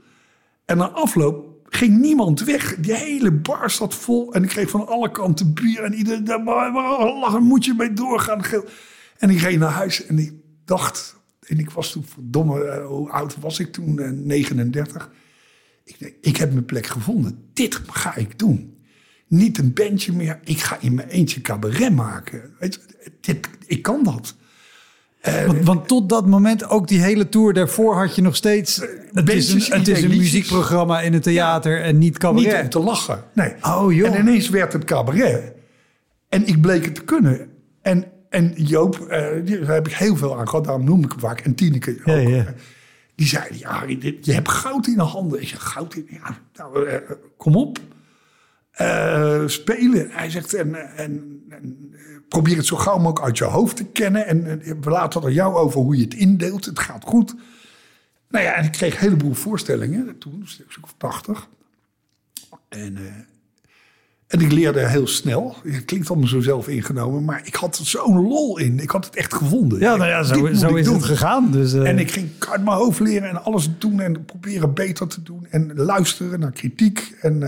En na afloop ging niemand weg. Die hele bar zat vol. En ik kreeg van alle kanten bier. En iedereen lachen, moet je mee doorgaan. En ik reed naar huis en ik dacht... En ik was toen verdomme, eh, hoe oud was ik toen? Eh, 39. Ik denk, ik heb mijn plek gevonden. Dit ga ik doen. Niet een bandje meer. Ik ga in mijn eentje cabaret maken. Weet je, dit, ik kan dat. want, want tot dat moment, ook die hele tour daarvoor, had je nog steeds... Het is een, het is een muziekprogramma in het theater en niet cabaret. Niet om te lachen. Nee. Oh, joh. En ineens werd het cabaret. En ik bleek het te kunnen. En, en Joop, eh, daar heb ik heel veel aan gehad. Daarom noem ik hem vaak. En Tineke ook. Ja, ja. Die zei, ja, je hebt goud in de handen. Ik zeg, goud in... Ja, nou, eh, kom op. Eh, spelen. Hij zegt, en, en, en, probeer het zo gauw mogelijk uit je hoofd te kennen. En, en we laten het aan jou over hoe je het indeelt. Het gaat goed. Nou ja, en ik kreeg een heleboel voorstellingen. Toen, een stuk of 80. En, eh, en ik leerde heel snel. Het klinkt allemaal zo zelf ingenomen. Maar ik had er zo'n lol in. Ik had het echt gevonden. Ja, nou ja, zo, zo is doen. het gegaan. Dus, eh, En ik ging uit mijn hoofd leren en alles doen en proberen beter te doen. En luisteren naar kritiek. En,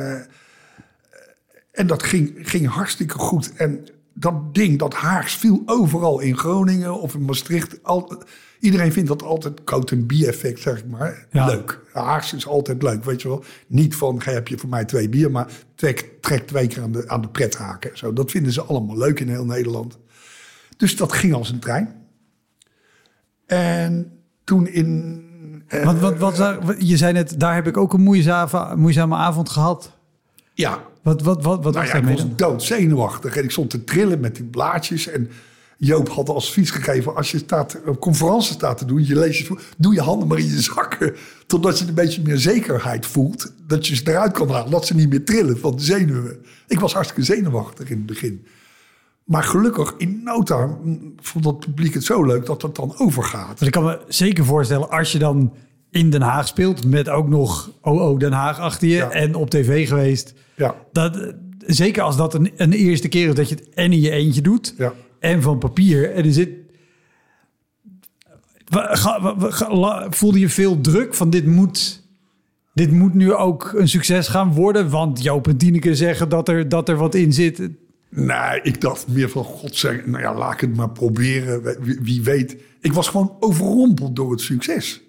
en dat ging, ging hartstikke goed. En dat ding, dat Haags, viel overal in Groningen of in Maastricht. Al, iedereen vindt dat altijd koud en bier-effect, zeg ik maar. Ja. Leuk. Haags is altijd leuk, weet je wel. Niet van, heb je voor mij twee bier, maar trek, trek twee keer aan de, aan de prethaken. Zo, dat vinden ze allemaal leuk in heel Nederland. Dus dat ging als een trein. En toen in... eh, Want wat, wat, wat- je zei net, daar heb ik ook een moeizame, moeizame avond gehad. Ja, Wat, wat, wat, wat nou was ja, ik was doodzenuwachtig. En ik stond te trillen met die blaadjes. En Joop had als advies gegeven... als je staat, een conferentie staat te doen, je leest het, doe je handen maar in je zakken. Totdat je een beetje meer zekerheid voelt. Dat je ze eruit kan halen, dat ze niet meer trillen van de zenuwen. Ik was hartstikke zenuwachtig in het begin. Maar gelukkig, in no time, vond het publiek het zo leuk dat het dan overgaat. Dus ik kan me zeker voorstellen, als je dan in Den Haag speelt... met ook nog OO Den Haag achter je Ja. en op tv geweest... Ja, Dat, zeker als dat een, een eerste keer is dat je het en in je eentje doet... ja. en van papier. En er zit... Voelde je veel druk van dit moet... Dit moet nu ook een succes gaan worden. Want Joop en Tineke zeggen dat er, dat er wat in zit. Nee, ik dacht meer van God zeggen, nou ja, laat ik het maar proberen. Wie, wie weet. Ik was gewoon overrompeld door het succes.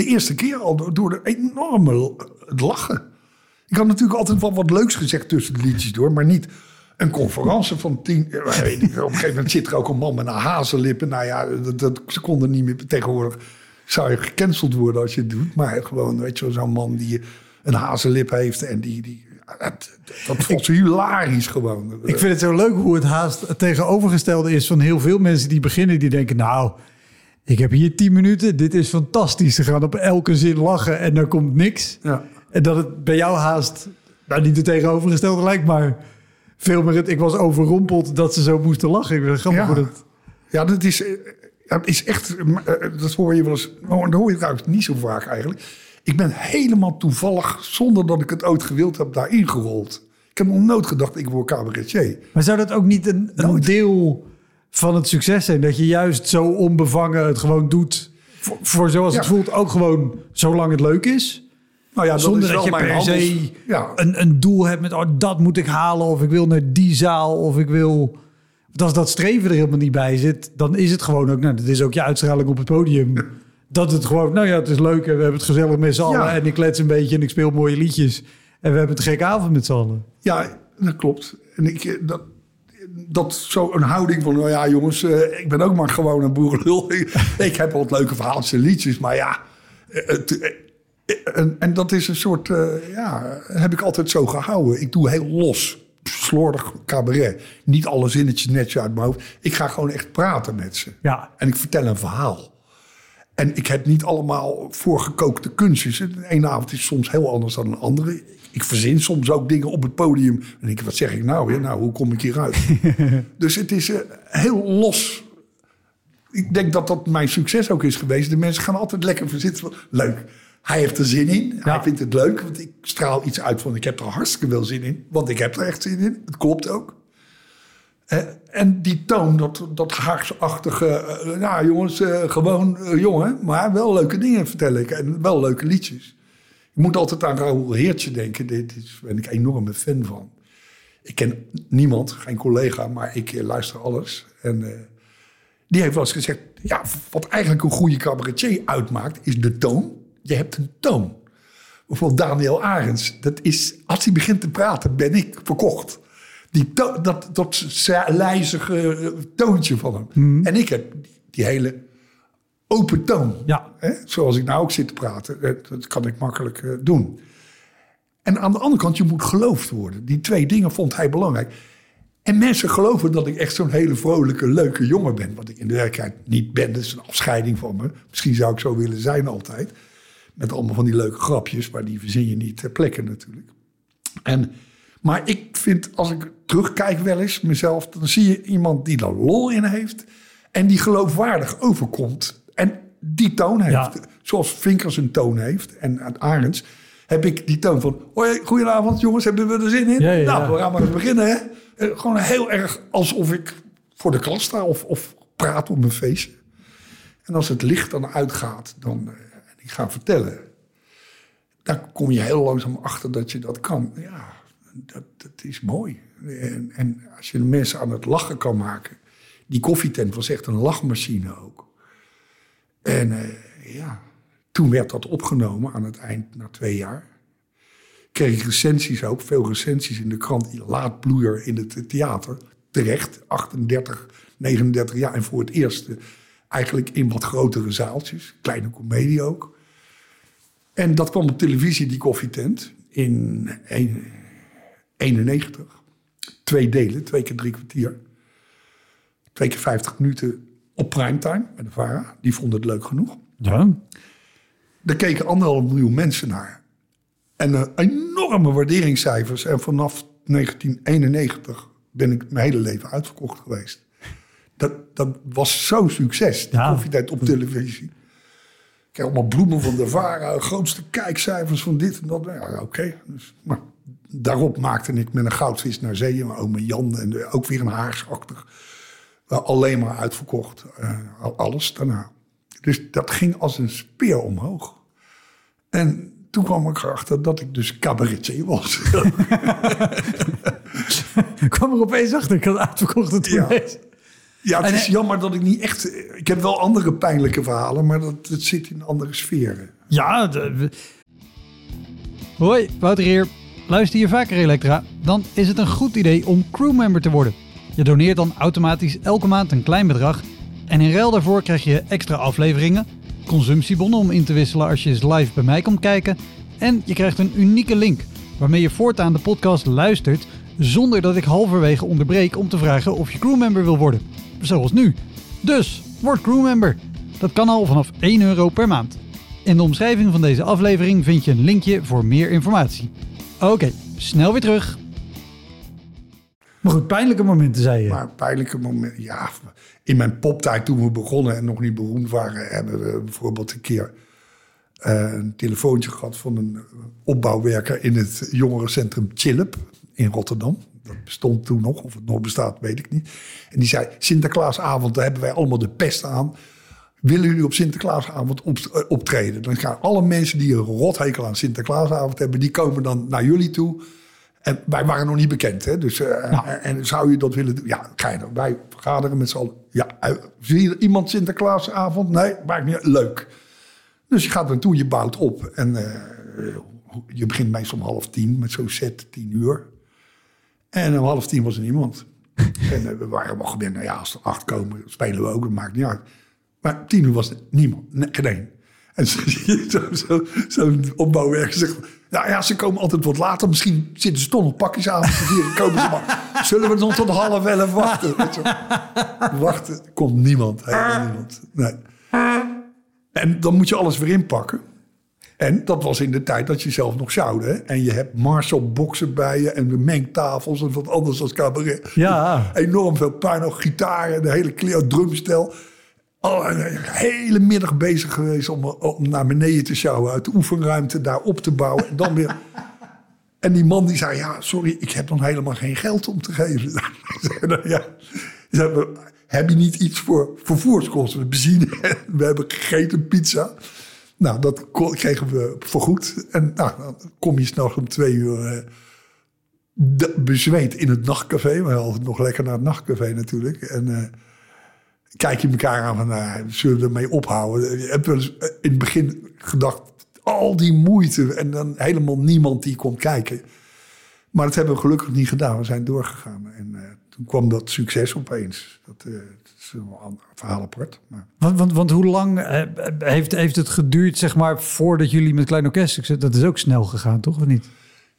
De eerste keer al door, door de enorme lachen. Ik had natuurlijk altijd wel wat leuks gezegd tussen de liedjes door, maar niet een conferentie van tien. eh, weet ik, Op een gegeven moment zit er ook een man met een hazenlippen. Nou ja, dat, dat, ze konden niet meer tegenwoordig. Zou je gecanceld worden als je het doet, maar gewoon, weet je, wel, zo'n man die een hazenlip heeft en die. die dat, dat vond ze hilarisch gewoon. Ik vind het zo leuk hoe het haast het tegenovergestelde is van heel veel mensen die beginnen. Die denken, nou, ik heb hier 10 minuten. Dit is fantastisch. Ze gaan op elke zin lachen en er komt niks. Ja. En dat het bij jou haast, nou niet het tegenovergestelde lijkt, maar veel meer het, ik was overrompeld dat ze zo moesten lachen. Ik het grappig Ja. dat... Ja, dat is, dat is echt. eh, Dat hoor je wel eens. oh, Dat hoor je trouwens niet zo vaak eigenlijk. Ik ben helemaal toevallig, zonder dat ik het ooit gewild heb, daarin gerold. Ik heb nog nooit gedacht, ik word cabaretier. Maar zou dat ook niet een, een deel van het succes zijn? Dat je juist zo onbevangen het gewoon doet. Voor, voor zoals het voelt, ook gewoon zolang het leuk is. Nou ja, dat Zonder dat je per handels- se Ja, een, een doel hebt met... Oh, dat moet ik halen of ik wil naar die zaal of ik wil... Want als dat streven er helemaal niet bij zit... dan is het gewoon ook... Nou, dat is ook je uitstraling op het podium. Dat het gewoon... Nou ja, het is leuk en we hebben het gezellig met z'n allen... Ja. en ik klets een beetje en ik speel mooie liedjes... en we hebben het een gekke avond met z'n allen. ja, dat klopt. En ik, eh, dat, dat zo een houding van, nou ja jongens, eh, ik ben ook maar gewoon een boerenlul. ik heb wat leuke verhaaltjes en liedjes, maar ja... eh, het, eh, en, en dat is een soort, eh, ja, heb ik altijd zo gehouden. Ik doe heel los, slordig cabaret. Niet alle zinnetjes netjes uit mijn hoofd. Ik ga gewoon echt praten met ze. Ja. En ik vertel een verhaal. En ik heb niet allemaal voorgekookte kunstjes. De ene avond is soms heel anders dan een andere. Ik verzin soms ook dingen op het podium. En ik, wat zeg ik nou weer? Nou, hoe kom ik hieruit? dus het is eh, heel los. Ik denk dat dat mijn succes ook is geweest. De mensen gaan altijd lekker verzitten. Leuk. Hij heeft er zin in. Hij Ja. vindt het leuk. Want ik straal iets uit van ik heb er hartstikke veel zin in. Want ik heb er echt zin in. Het klopt ook. Eh, en die toon, dat, dat Haagsachtige, eh, ja jongens, eh, gewoon jongen, maar wel leuke dingen vertellen en wel leuke liedjes. Je moet altijd aan Raoul Heertje denken, is, ben ik een enorme fan van. Ik ken niemand, geen collega, maar ik luister alles. En die heeft wel eens gezegd, ja, wat eigenlijk een goede cabaretier uitmaakt, is de toon. Je hebt een toon. Bijvoorbeeld Daniel Arends, dat is, als hij begint te praten, ben ik verkocht. Die to- dat, dat lijzige eh, toontje van hem. En ik heb die, hele open toon. Ja. Hè? Zoals ik nou ook zit te praten. eh, Dat kan ik makkelijk eh, doen. En aan de andere kant, je moet geloofd worden. Die twee dingen vond hij belangrijk. En mensen geloven dat ik echt zo'n hele vrolijke, leuke jongen ben. Wat ik in de werkelijkheid niet ben. Dat is een afscheiding van me. Misschien zou ik zo willen zijn altijd. Met allemaal van die leuke grapjes. Maar die verzin je niet ter plekke natuurlijk. En, maar ik vind, als ik terugkijk wel eens mezelf... dan zie je iemand die er lol in heeft... en die geloofwaardig overkomt. En die toon heeft. Ja. Zoals Vinkers een toon heeft en Arends... heb ik die toon van... Hoi, goedenavond jongens, hebben we er zin in? Ja, ja, nou, we gaan maar eens beginnen. Hè? Eh, Gewoon heel erg alsof ik voor de klas sta... of, of praat op een feestje. En als het licht dan uitgaat dan, eh, en ik ga vertellen... dan kom je heel langzaam achter dat je dat kan. Ja, dat, dat is mooi. En, en als je mensen aan het lachen kan maken... Die koffietent was echt een lachmachine ook. En eh, ja, toen werd dat opgenomen aan het eind, na twee jaar. Kreeg ik recensies ook, veel recensies in de krant. Die laadbloeier in het theater. Terecht, 38, 39 jaar. En voor het eerst eh, eigenlijk in wat grotere zaaltjes. Kleine komedie ook. En dat kwam op televisie, die koffietent. In een- 91. Twee delen, twee keer drie kwartier. twee keer 50 minuten op primetime met de VARA. Die vonden het leuk genoeg. Ja. Daar keken anderhalf miljoen mensen naar. En uh, enorme waarderingscijfers. En vanaf 1991 ben ik mijn hele leven uitverkocht geweest. Dat, dat was zo'n succes, die Ja. koffietijd op televisie. Kreeg allemaal bloemen van de VARA, grootste kijkcijfers van dit en dat. Ja, oké. Dus, maar daarop maakte ik met een goudvis naar zee. Mijn oom Jan en ook weer een haarsachtig. Alleen maar uitverkocht. eh, al- alles daarna. Dus dat ging als een speer omhoog. En toen kwam ik erachter dat ik dus cabaretier was. Ik kwam er opeens achter. Ik had uitverkocht het Ja. Ja, het is jammer dat ik niet echt... Ik heb wel andere pijnlijke verhalen, maar dat, dat zit in andere sferen. Ja. de- Hoi, Wouter hier. Luister je vaker Elektra? Dan is het een goed idee om crewmember te worden. Je doneert dan automatisch elke maand een klein bedrag. En in ruil daarvoor krijg je extra afleveringen, consumptiebonnen om in te wisselen als je eens live bij mij komt kijken. En je krijgt een unieke link waarmee je voortaan de podcast luistert zonder dat ik halverwege onderbreek om te vragen of je crewmember wil worden. Zoals nu. Dus, word crewmember. Dat kan al vanaf 1 euro per maand. In de omschrijving van deze aflevering vind je een linkje voor meer informatie. Oké, snel weer terug. Maar goed, pijnlijke momenten zei je. Maar pijnlijke momenten... Ja, in mijn poptijd toen we begonnen en nog niet beroemd waren... hebben we bijvoorbeeld een keer eh, een telefoontje gehad... van een opbouwwerker in het jongerencentrum Chillip in Rotterdam. Dat bestond toen nog, of het nog bestaat, weet ik niet. En die zei, Sinterklaasavond, daar hebben wij allemaal de pest aan... Willen jullie op Sinterklaasavond eh, optreden? Dan gaan alle mensen die een rothekel aan Sinterklaasavond hebben... die komen dan naar jullie toe... En wij waren nog niet bekend, hè? Dus, eh, En zou je dat willen doen? Ja, kijk, wij vergaderen met z'n allen. Ja, eh, zie je iemand Sinterklaasavond? Nee, maakt niet. Leuk. Dus je gaat naartoe, je bouwt op. En je begint meestal om half tien met zo'n set, tien uur. En om half tien was er niemand. en we waren wel gewend, nou ja, als er acht komen, spelen we ook, dat maakt niet uit. Maar tien uur was er niemand, nee, geen één. En zo zo'n zo, zo'n opbouwwerker zegt... Nou ja, ze komen altijd wat later. Misschien zitten ze toch nog pakjes aan vieren. Komen ze maar. Zullen we dan tot half elf wachten? Wachten. Komt niemand. Helemaal niemand. Nee. En dan moet je alles weer inpakken. En dat was in de tijd dat je zelf nog sjouwde. hè. En je hebt Marshall boxen bij je en de mengtafels en wat anders als cabaret. Ja. Enorm veel puin, gitaren, de hele kleur, drumstel. Al een hele middag bezig geweest om, om naar beneden te sjouwen. Uit de oefenruimte daar op te bouwen. En dan weer... En die man die zei, ja, sorry, ik heb nog helemaal geen geld om te geven. Ja. Zei, heb je niet iets voor vervoerskosten? Benzine, we hebben gegeten pizza. Nou, dat kregen we vergoed. En nou, dan kom je s'nachts om twee uur eh, bezweet in het nachtcafé. We hadden nog lekker naar het nachtcafé natuurlijk. En eh, kijk je elkaar aan van, nou, zullen we ermee ophouden? Je hebt wel eens eh, in het begin gedacht, al die moeite en dan helemaal niemand die komt kijken. Maar dat hebben we gelukkig niet gedaan. We zijn doorgegaan. En eh, toen kwam dat succes opeens. Dat, eh, dat is een ander verhaal apart. Maar Want, want, want hoe lang heeft, heeft het geduurd, zeg maar, voordat jullie met Klein Orkest... succes- Dat is ook snel gegaan, toch? Of niet?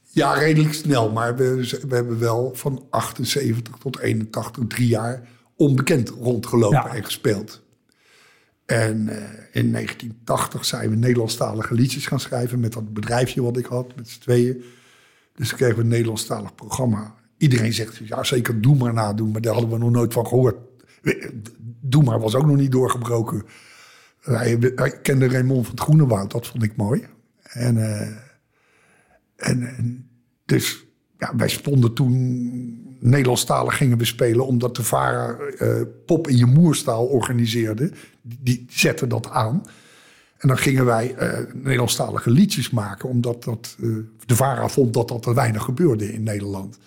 Ja, redelijk snel. Maar we, we hebben wel van 78 tot 81, drie jaar onbekend rondgelopen Ja. en gespeeld. En eh, in 1980 zijn we Nederlandstalige liedjes gaan schrijven met dat bedrijfje wat ik had, met z'n tweeën. Dus toen kregen we een Nederlandstalig programma. Iedereen zegt, ja zeker, doe maar nadoen. Maar daar hadden we nog nooit van gehoord. Doe maar was ook nog niet doorgebroken. Hij, hij kende Raymond van het Groenewoud, dat vond ik mooi. En... eh, en, en dus ja, wij stonden toen Nederlandstalig gingen we spelen... omdat de VARA eh, Pop in je moerstaal organiseerde. Die, die zette dat aan. En dan gingen wij eh, Nederlandstalige liedjes maken... omdat dat, eh, de VARA vond dat dat te weinig gebeurde in Nederland.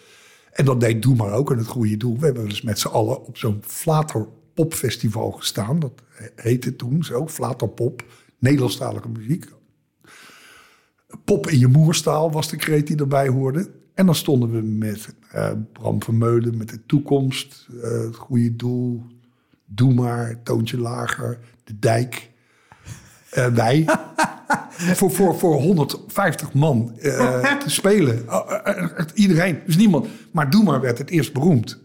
En dat deed Doe maar ook en het goede doel. We hebben dus met z'n allen op zo'n Flater Popfestival gestaan. Dat heette toen zo, Flater Pop. Nederlandstalige muziek, Pop in je moerstaal was de kreet die erbij hoorde. En dan stonden we met eh, Bram Vermeulen, met de toekomst, eh, het goede doel, Doe maar, Toontje Lager, De Dijk. Eh, wij. voor, voor, voor 150 man te spelen. Oh, iedereen, dus niemand. Maar Doe maar werd het eerst beroemd.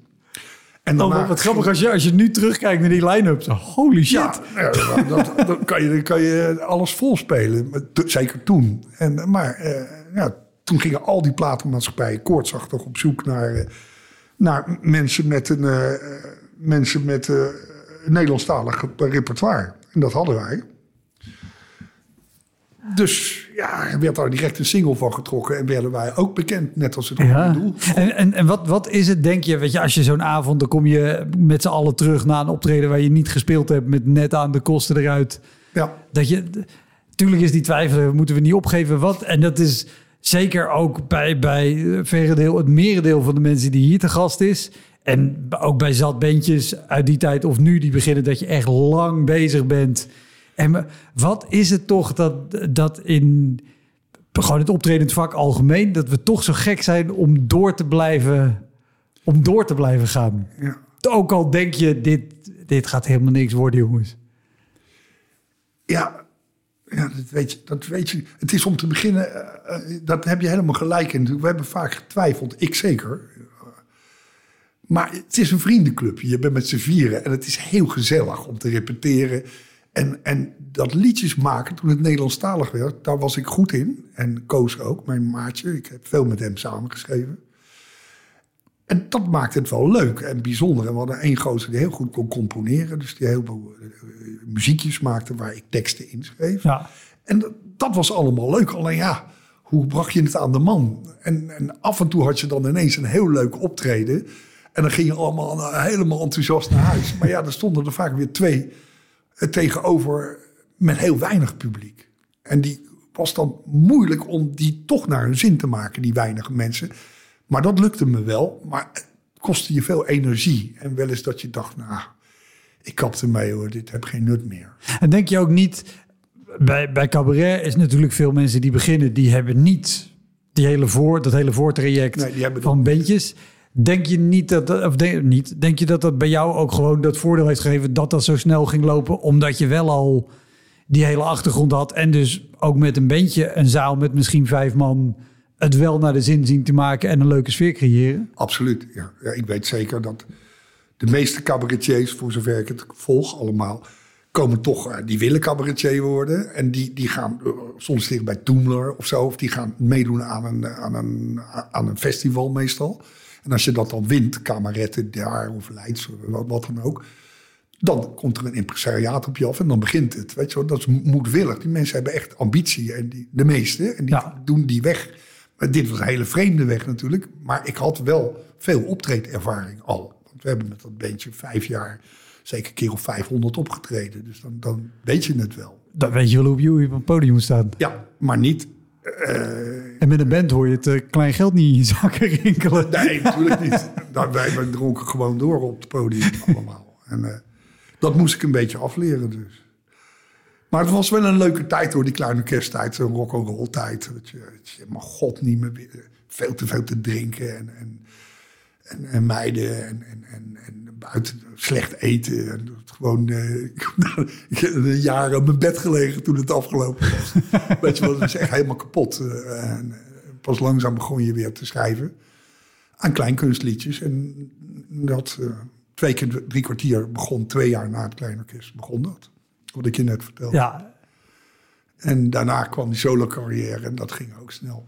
En Oh, wat, wat grappig als je, als je nu terugkijkt naar die line-up. Holy shit. Ja, ja, dan kan je, dan kan je alles volspelen. Maar t- Zeker toen. En, maar ja, toen gingen al die platenmaatschappijen koortsachtig op zoek naar, eh, naar mensen met een eh, mensen met een Nederlandstalig repertoire. En dat hadden wij. Dus ja, er werd daar direct een single van getrokken. En werden wij ook bekend, net als het Ja. doel. En, en, en wat, wat is het, denk je, weet je, als je zo'n avond, dan kom je met z'n allen terug na een optreden waar je niet gespeeld hebt, met net aan de kosten eruit. Ja, Dat je, tuurlijk is die twijfel, moeten we niet opgeven. Wat, en dat is zeker ook bij, bij eh, verre deel, het merendeel van de mensen die hier te gast is. En ook bij zat bandjes uit die tijd of nu die beginnen dat je echt lang bezig bent. En wat is het toch dat, dat in gewoon het optredend vak algemeen, dat we toch zo gek zijn om door te blijven, om door te blijven gaan. ja. Ook al denk je, dit, dit gaat helemaal niks worden, jongens. Ja, ja dat, weet je, dat weet je. Het is om te beginnen, eh, eh, dat heb je helemaal gelijk in. We hebben vaak getwijfeld, ik zeker. Maar het is een vriendenclub. Je bent met z'n vieren en het is heel gezellig om te repeteren. En, en dat liedjes maken toen het Nederlandstalig werd, daar was ik goed in. En Koos ook, mijn maatje. Ik heb veel met hem samengeschreven. En dat maakte het wel leuk en bijzonder. En we hadden één gozer die heel goed kon componeren. Dus die heel veel eh, muziekjes maakte waar ik teksten in schreef. Ja. En dat, dat was allemaal leuk. Alleen ja, hoe bracht je het aan de man? En, en af en toe had je dan ineens een heel leuk optreden. En dan ging je allemaal eh, helemaal enthousiast naar huis. Maar ja, er stonden er vaak weer twee eh, tegenover met heel weinig publiek. En die was dan moeilijk om die toch naar hun zin te maken, die weinige mensen. Maar dat lukte me wel. Maar het kostte je veel energie. En wel eens dat je dacht, nou, ik kap ermee hoor, dit heb geen nut meer. En denk je ook niet, bij, bij cabaret is natuurlijk veel mensen die beginnen, die hebben niet die hele voor, dat hele voortraject Nee, van bandjes. Denk je niet dat, dat- of denk, niet, denk je dat dat bij jou ook gewoon dat voordeel heeft gegeven dat dat zo snel ging lopen, omdat je wel al die hele achtergrond had en dus ook met een bandje, een zaal met misschien vijf man, het wel naar de zin zien te maken en een leuke sfeer creëren? Absoluut, ja. ja. Ik weet zeker dat de meeste cabaretiers, voor zover ik het volg allemaal, komen toch, eh, die willen cabaretier worden. En die, die gaan eh, soms tegen bij Toemler of zo, of die gaan meedoen aan een, aan, een, aan een festival meestal. En als je dat dan wint, Kameretten daar of Leids, wat, wat dan ook, dan komt er een impresariaat op je af en dan begint het. Weet je wel, dat is moedwillig. Die mensen hebben echt ambitie, en die, de meeste, en die Ja. doen die weg. Dit was een hele vreemde weg natuurlijk. Maar ik had wel veel optreedervaring al. Want we hebben met dat beentje vijf jaar, zeker een keer of 500 opgetreden. Dus dan, dan weet je het wel. Dan weet je wel hoe je op een podium moet staan. Ja, maar niet. En met een band hoor je het eh, klein geld niet in je zakken rinkelen. Nee, natuurlijk niet. Nou, wij wij dronken gewoon door op het podium allemaal. En eh, dat moest ik een beetje afleren dus. Maar het was wel een leuke tijd hoor, die kleine kersttijd. Zo'n rock'n'roll tijd. Dat je, dat je maar god niet meer weer- veel te veel te drinken. En, en, en, en meiden en, en, en, en buiten slecht eten. En gewoon, eh, ik heb een jaar op mijn bed gelegen toen het afgelopen was. Weet je wel, dat is echt helemaal kapot. Eh, en, eh, pas langzaam begon je weer te schrijven aan kleinkunstliedjes. En dat eh, twee keer drie kwartier begon twee jaar na het Kleinorkest begon dat. Wat ik je net vertelde. Ja, En daarna kwam die solo carrière en dat ging ook snel.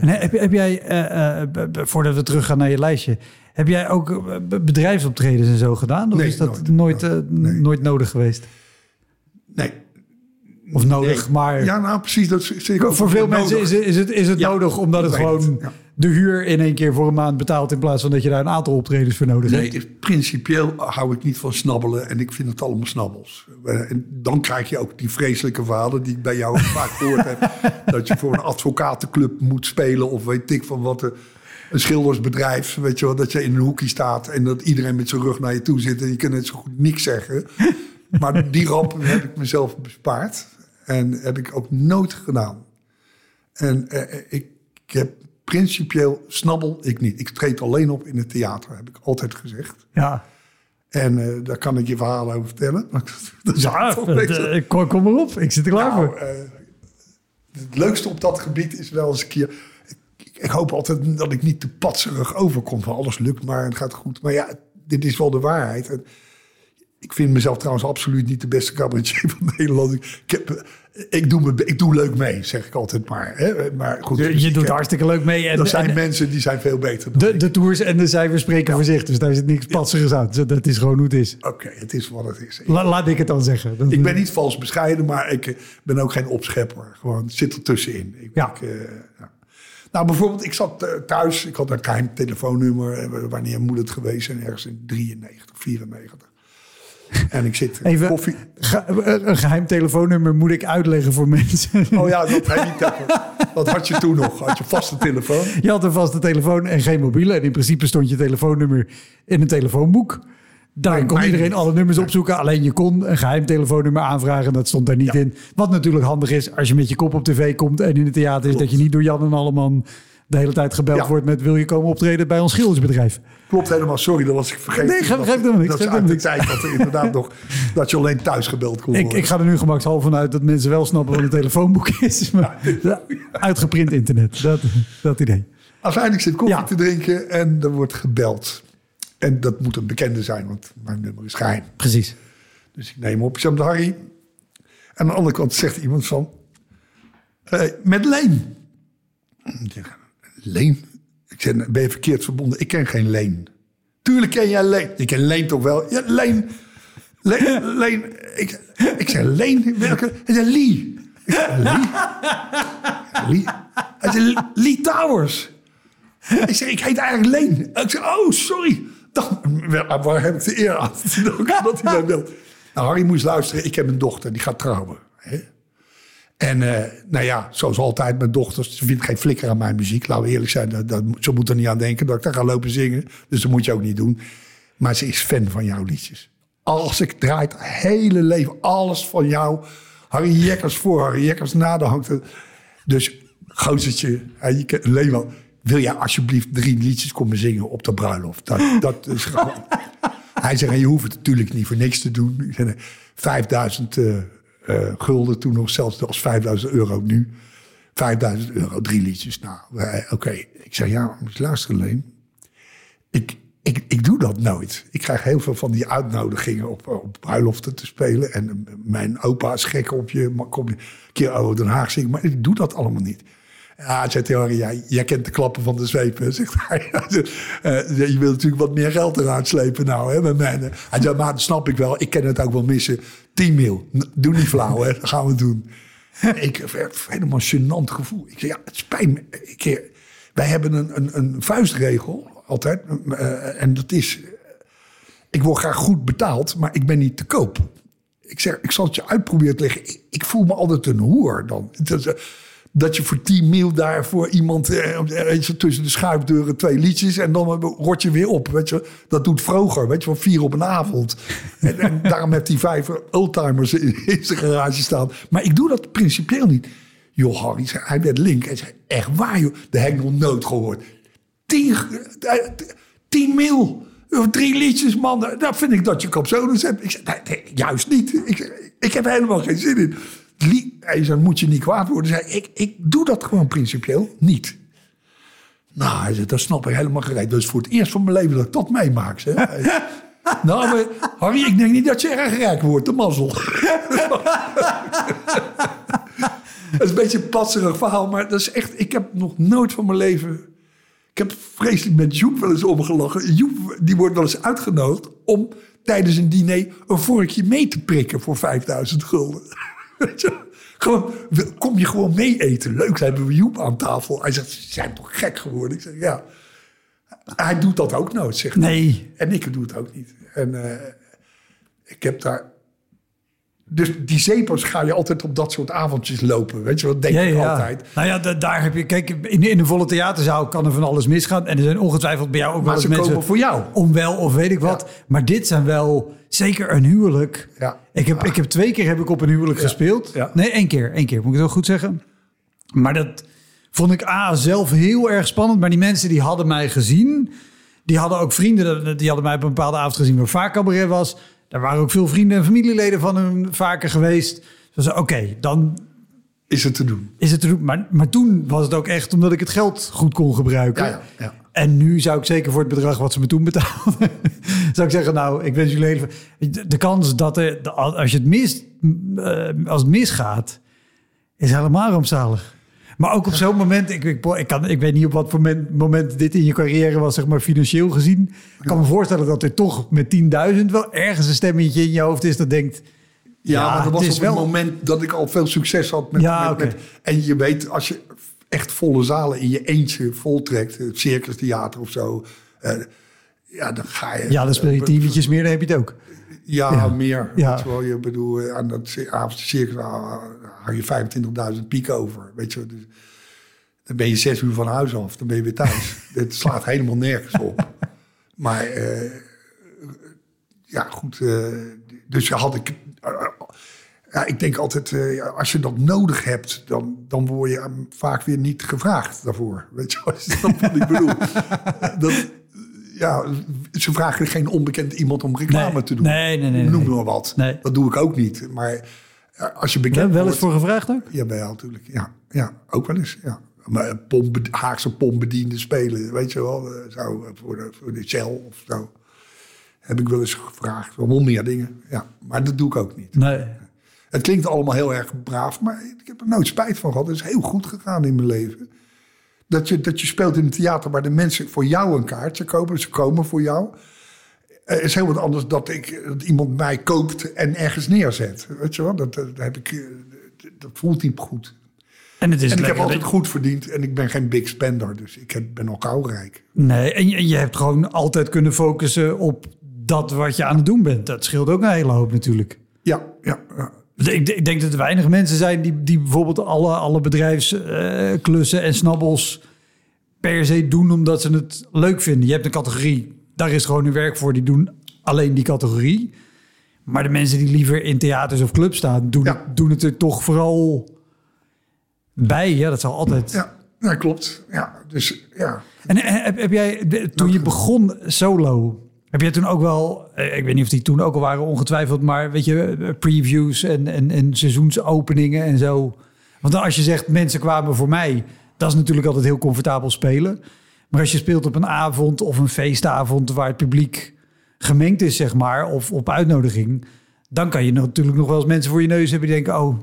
En heb, heb jij, eh, eh, voordat we teruggaan naar je lijstje, heb jij ook eh, bedrijfsoptredens en zo gedaan? Of Nee, is dat nooit. nooit, Nee. nooit nodig geweest? Nee. Of nodig, Nee. maar Ja, nou precies. Dat ik ook voor veel nodig. mensen is, het- is het, is het Ja, nodig omdat het gewoon ja. De huur in één keer voor een maand betaalt in plaats van dat je daar een aantal optredens voor nodig Nee, hebt. is- principieel hou ik niet van snabbelen en ik vind het allemaal snabbels. Eh, En dan krijg je ook die vreselijke verhalen die ik bij jou vaak gehoord heb. Dat je voor een advocatenclub moet spelen of weet ik van wat. eh, Een schildersbedrijf, weet je wel, dat je in een hoekje staat en dat iedereen met zijn rug naar je toe zit en je kunt net zo goed niks zeggen. Maar die rampen heb ik mezelf bespaard en heb ik ook nooit gedaan. En eh, ik, ik heb principieel snabbel ik niet. Ik treed alleen op in het theater, heb ik altijd gezegd. Ja, En eh, daar kan ik je verhalen over vertellen. Dat is ja eh, kom, kom maar op. Ik zit er klaar Nou, voor. eh, het leukste op dat gebied is wel eens een keer... Ik, ik hoop altijd dat ik niet te patserig overkom van alles lukt maar het gaat goed. Maar ja, dit is wel de waarheid. En ik vind mezelf trouwens absoluut niet de beste cabaretier van Nederland. Ik, heb, ik, doe, me, ik doe leuk mee, zeg ik altijd maar. Hè? maar goed, je, dus je doet heb- hartstikke leuk mee. En, Er zijn en mensen die zijn veel beter dan de, ik. de tours en de cijfers spreken voor zich. Dus daar zit niks patsigers aan. Dus Dat is gewoon hoe het is. Oké, het is wat het is. La- laat ik het dan zeggen. Dat- Ik ben niet vals bescheiden, maar ik eh, ben ook geen opschepper. Gewoon het zit er tussenin. Ik, Ja. ik, eh, ja. Nou, bijvoorbeeld, ik zat eh, thuis. Ik had een geheim telefoonnummer. Wanneer moet het geweest zijn? Ergens in 93, 94. En ik zit Even koffie. ge- een geheim telefoonnummer moet ik uitleggen voor mensen. Oh ja, dat, hij niet hebben. dat had je toen nog. Had je vaste telefoon. Je had een vaste telefoon en geen mobiele. En in principe stond je telefoonnummer in een telefoonboek. Daarin kon iedereen niet. alle nummers opzoeken. Alleen je kon een geheim telefoonnummer aanvragen. Dat stond daar niet in. Wat natuurlijk handig is als je met je kop op tv komt en in het theater is. Klopt. Dat je niet door Jan en Alleman de hele tijd gebeld Ja. wordt met wil je komen optreden bij ons schildersbedrijf. Klopt helemaal, sorry, dat was ik vergeten. Nee, geef- helemaal niks, Dat is uit de tijd dat er inderdaad nog... dat je alleen thuis gebeld kon Ik, worden. ik ga er nu gemakshalve vanuit dat mensen wel snappen wat een telefoonboek is. Maar uitgeprint internet, dat, dat idee. Uiteindelijk zit koffie Ja. te drinken en er wordt gebeld. En dat moet een bekende zijn, want mijn nummer is geheim. Precies. Dus ik neem op, ik zeg, Harry. En aan de andere kant zegt iemand van... eh, met Leen. Ik Leen? Ik zeg, ben je verkeerd verbonden? Ik ken geen Leen. Tuurlijk ken jij Leen. Ik ken Leen toch wel? Ja, Leen. Leen. Ik, zeg, Leen? Welke? Hij zei, Lee. Lee? Lee? Hij zei, Lee Towers. Ik zeg, ik heet eigenlijk Leen. Ik zeg, oh, sorry. Dan, waar heb ik de eer aan? Dat hij mij belt. Nou, Harry moest luisteren. Ik heb een dochter, die gaat trouwen. En eh, nou ja, zoals altijd met dochters, ze vindt geen flikker aan mijn muziek. Laten we eerlijk zijn, dat, dat, ze moet er niet aan denken dat ik daar ga lopen zingen. Dus dat moet je ook niet doen. Maar ze is fan van jouw liedjes. Als ik draai het hele leven, alles van jou. Harry Jekkers voor, Harry Jekkers na, dan hangt het. Dus gozertje, wel. Wil jij alsjeblieft drie liedjes komen zingen op de bruiloft? Dat, dat is gewoon... Hij zegt, je hoeft het natuurlijk niet voor niks te doen. Ik zei, 5000 eh, eh, gulden toen nog, zelfs als 5000 euro nu. 5000 euro, drie liedjes. Nou, eh, oké. Ik zei, ja, moet je luisteren, Leen. Ik, ik, ik doe dat nooit. Ik krijg heel veel van die uitnodigingen op, op bruiloften te spelen. En eh, mijn opa is gek op je. Kom je een keer over Den Haag zingen. Maar ik doe dat allemaal niet. Ja, hij, Harry, jij, kent de klappen van de zweep, zegt, eh, je wilt natuurlijk wat meer geld eruit slepen nou, hè, met mij. Zei, maar dat snap ik wel. Ik ken het ook wel missen. 10 mil. Doe niet flauw, hè. Dat gaan we doen. ik een helemaal gênant gevoel. Ik zei, ja, het spijt me. Eh, wij hebben een, een, een vuistregel, altijd. eh, en dat is, eh, ik word graag goed betaald, maar ik ben niet te koop. Ik zeg, ik zal het je uitproberen te leggen. Ik, voel me altijd een hoer dan. Dat, eh, dat je voor 10 mil daar voor iemand eh, je, tussen de schuifdeuren twee liedjes en dan rot je weer op. Weet je. Dat doet Vroger, weet je, van vier op een avond. En, en daarom heeft hij vijf oldtimers in, in zijn garage staan. Maar ik doe dat principieel niet. Joh, Harry, zei, hij werd link. Hij zei, echt waar joh, dat heb ik nog nooit gehoord. 10 eh, 10 mil. Of Drie liedjes, man. Dat vind ik dat je capsules hebt. Ik nee, nee, juist niet. Ik, ik heb helemaal geen zin in. Hij zei, moet je niet kwaad worden. Zei, ik, ik doe dat gewoon principieel niet. Nou, hij zei, dat snap ik helemaal gereed. Dus voor het eerst van mijn leven dat ik dat meemaak. Zei, nou, maar, Harry, ik denk niet dat je erg rijk wordt. De mazzel. Dat is een beetje een passerig verhaal. Maar dat is echt, ik heb nog nooit van mijn leven... Ik heb vreselijk met Joep wel eens omgelachen. Joep die wordt wel eens uitgenodigd om tijdens een diner een vorkje mee te prikken voor 5000 gulden. Gewoon, kom je gewoon mee eten? Leuk, hebben we Joep aan tafel. Hij zegt, ze zijn toch gek geworden? Ik zeg, ja. Hij doet dat ook nooit, zegt. Nee. En ik doe het ook niet. En eh, ik heb daar... Dus die zeepers ga je altijd op dat soort avondjes lopen. Weet je wat denk Ja, ik ja. altijd. Nou ja, da- daar heb je. Kijk, in, in een volle theaterzaal kan er van alles misgaan. En er zijn ongetwijfeld bij jou ook Maar wel eens ze mensen. komen voor jou. Onwel of weet ik wat. Maar dit zijn wel zeker een huwelijk. Ja. Ik, heb, ik heb twee keer heb ik op een huwelijk gespeeld. Ja. Nee, één keer. één keer, moet ik het wel goed zeggen. Maar dat vond ik A, zelf heel erg spannend. Maar die mensen die hadden mij gezien. Die hadden ook vrienden. Die hadden mij op een bepaalde avond gezien waar vaak cabaret was. Daar waren ook veel vrienden en familieleden van hun vaker geweest. Dus oké, dan is het te doen. is het te doen. Maar, maar toen was het ook echt omdat ik het geld goed kon gebruiken. Ja, ja, ja. En nu zou ik zeker voor het bedrag wat ze me toen betaalden, zou ik zeggen, nou, ik wens jullie even. De, de kans dat er, de- als je het mist, eh, als het misgaat, is helemaal rampzalig. Maar ook op zo'n moment, ik, ik, ik, kan, ik weet niet op wat voor moment, moment dit in je carrière was, zeg maar financieel gezien. Ik kan me voorstellen dat er toch met 10.000 wel ergens een stemmetje in je hoofd is dat denkt, Ja, Ja, maar dat was het op is het wel- moment dat ik al veel succes had. Met, Ja, met, en je weet, als je echt volle zalen in je eentje voltrekt, het Circus Theater of zo, eh, ja, dan ga je... ja, dan speel je tien liedjes meer, dan heb je het ook. Ja, Ja. meer. Ja. Weet je bedoel, eh, aan dat avondje circus hou je 25.000 piek over. Weet je, dus, dan ben je zes uur van huis af, dan ben je weer thuis. Het slaat helemaal nergens op. Maar eh, ja, goed. eh, dus had ik. ja, ik denk altijd, als je dat nodig hebt, dan, dan word je vaak weer niet gevraagd daarvoor. Weet je wat ik bedoel? dat, ja, ze vragen geen onbekend iemand om reclame Nee, te doen. nee, nee, nee, Noem maar wat. Nee. Dat doe ik ook niet. Maar als je bekend Wel, wel eens wordt... voor gevraagd ook? Ja, bij jou natuurlijk. Ja, ja, ook wel eens. Ja. Maar eh, pomp, Haagse pompbediende spelen, weet je wel. eh, Zo, eh, voor, de, voor de Shell of zo. Heb ik wel eens gevraagd. Wel meer dingen. Ja, maar dat doe ik ook niet. Nee. Het klinkt allemaal heel erg braaf, maar ik heb er nooit spijt van gehad. Het is heel goed gegaan in mijn leven. Dat je, dat je speelt in een theater waar de mensen voor jou een kaartje kopen. Ze komen voor jou. Het is heel wat anders dat, ik, dat iemand mij koopt en ergens neerzet. Weet je wel? Dat, dat, heb ik, eh, dat voelt niet goed. En het is En ik heb altijd goed verdiend en ik ben geen big spender. Dus ik heb, ben al rijk. Nee, en je, en je hebt gewoon altijd kunnen focussen op dat wat je aan het doen bent. Dat scheelt ook een hele hoop natuurlijk. Ja, ja, ja. Ik, ik denk dat er weinig mensen zijn die, die bijvoorbeeld alle, alle bedrijfsklussen en snabbels per se doen omdat ze het leuk vinden. Je hebt een categorie, daar is gewoon hun werk voor, die doen alleen die categorie. Maar de mensen die liever in theaters of clubs staan, doen, Ja. het, doen het er toch vooral bij. Ja, dat zal altijd. ja, ja klopt. Ja, dus ja. En eh, heb, heb jij, toen je begon solo, heb jij toen ook wel, eh, ik weet niet of die toen ook al waren ongetwijfeld, maar weet je, eh, previews en, en, en seizoensopeningen en zo. Want als je zegt mensen kwamen voor mij, dat is natuurlijk altijd heel comfortabel spelen. Maar als je speelt op een avond of een feestavond waar het publiek gemengd is, zeg maar, of op uitnodiging, dan kan je natuurlijk nog wel eens mensen voor je neus hebben die denken, oh,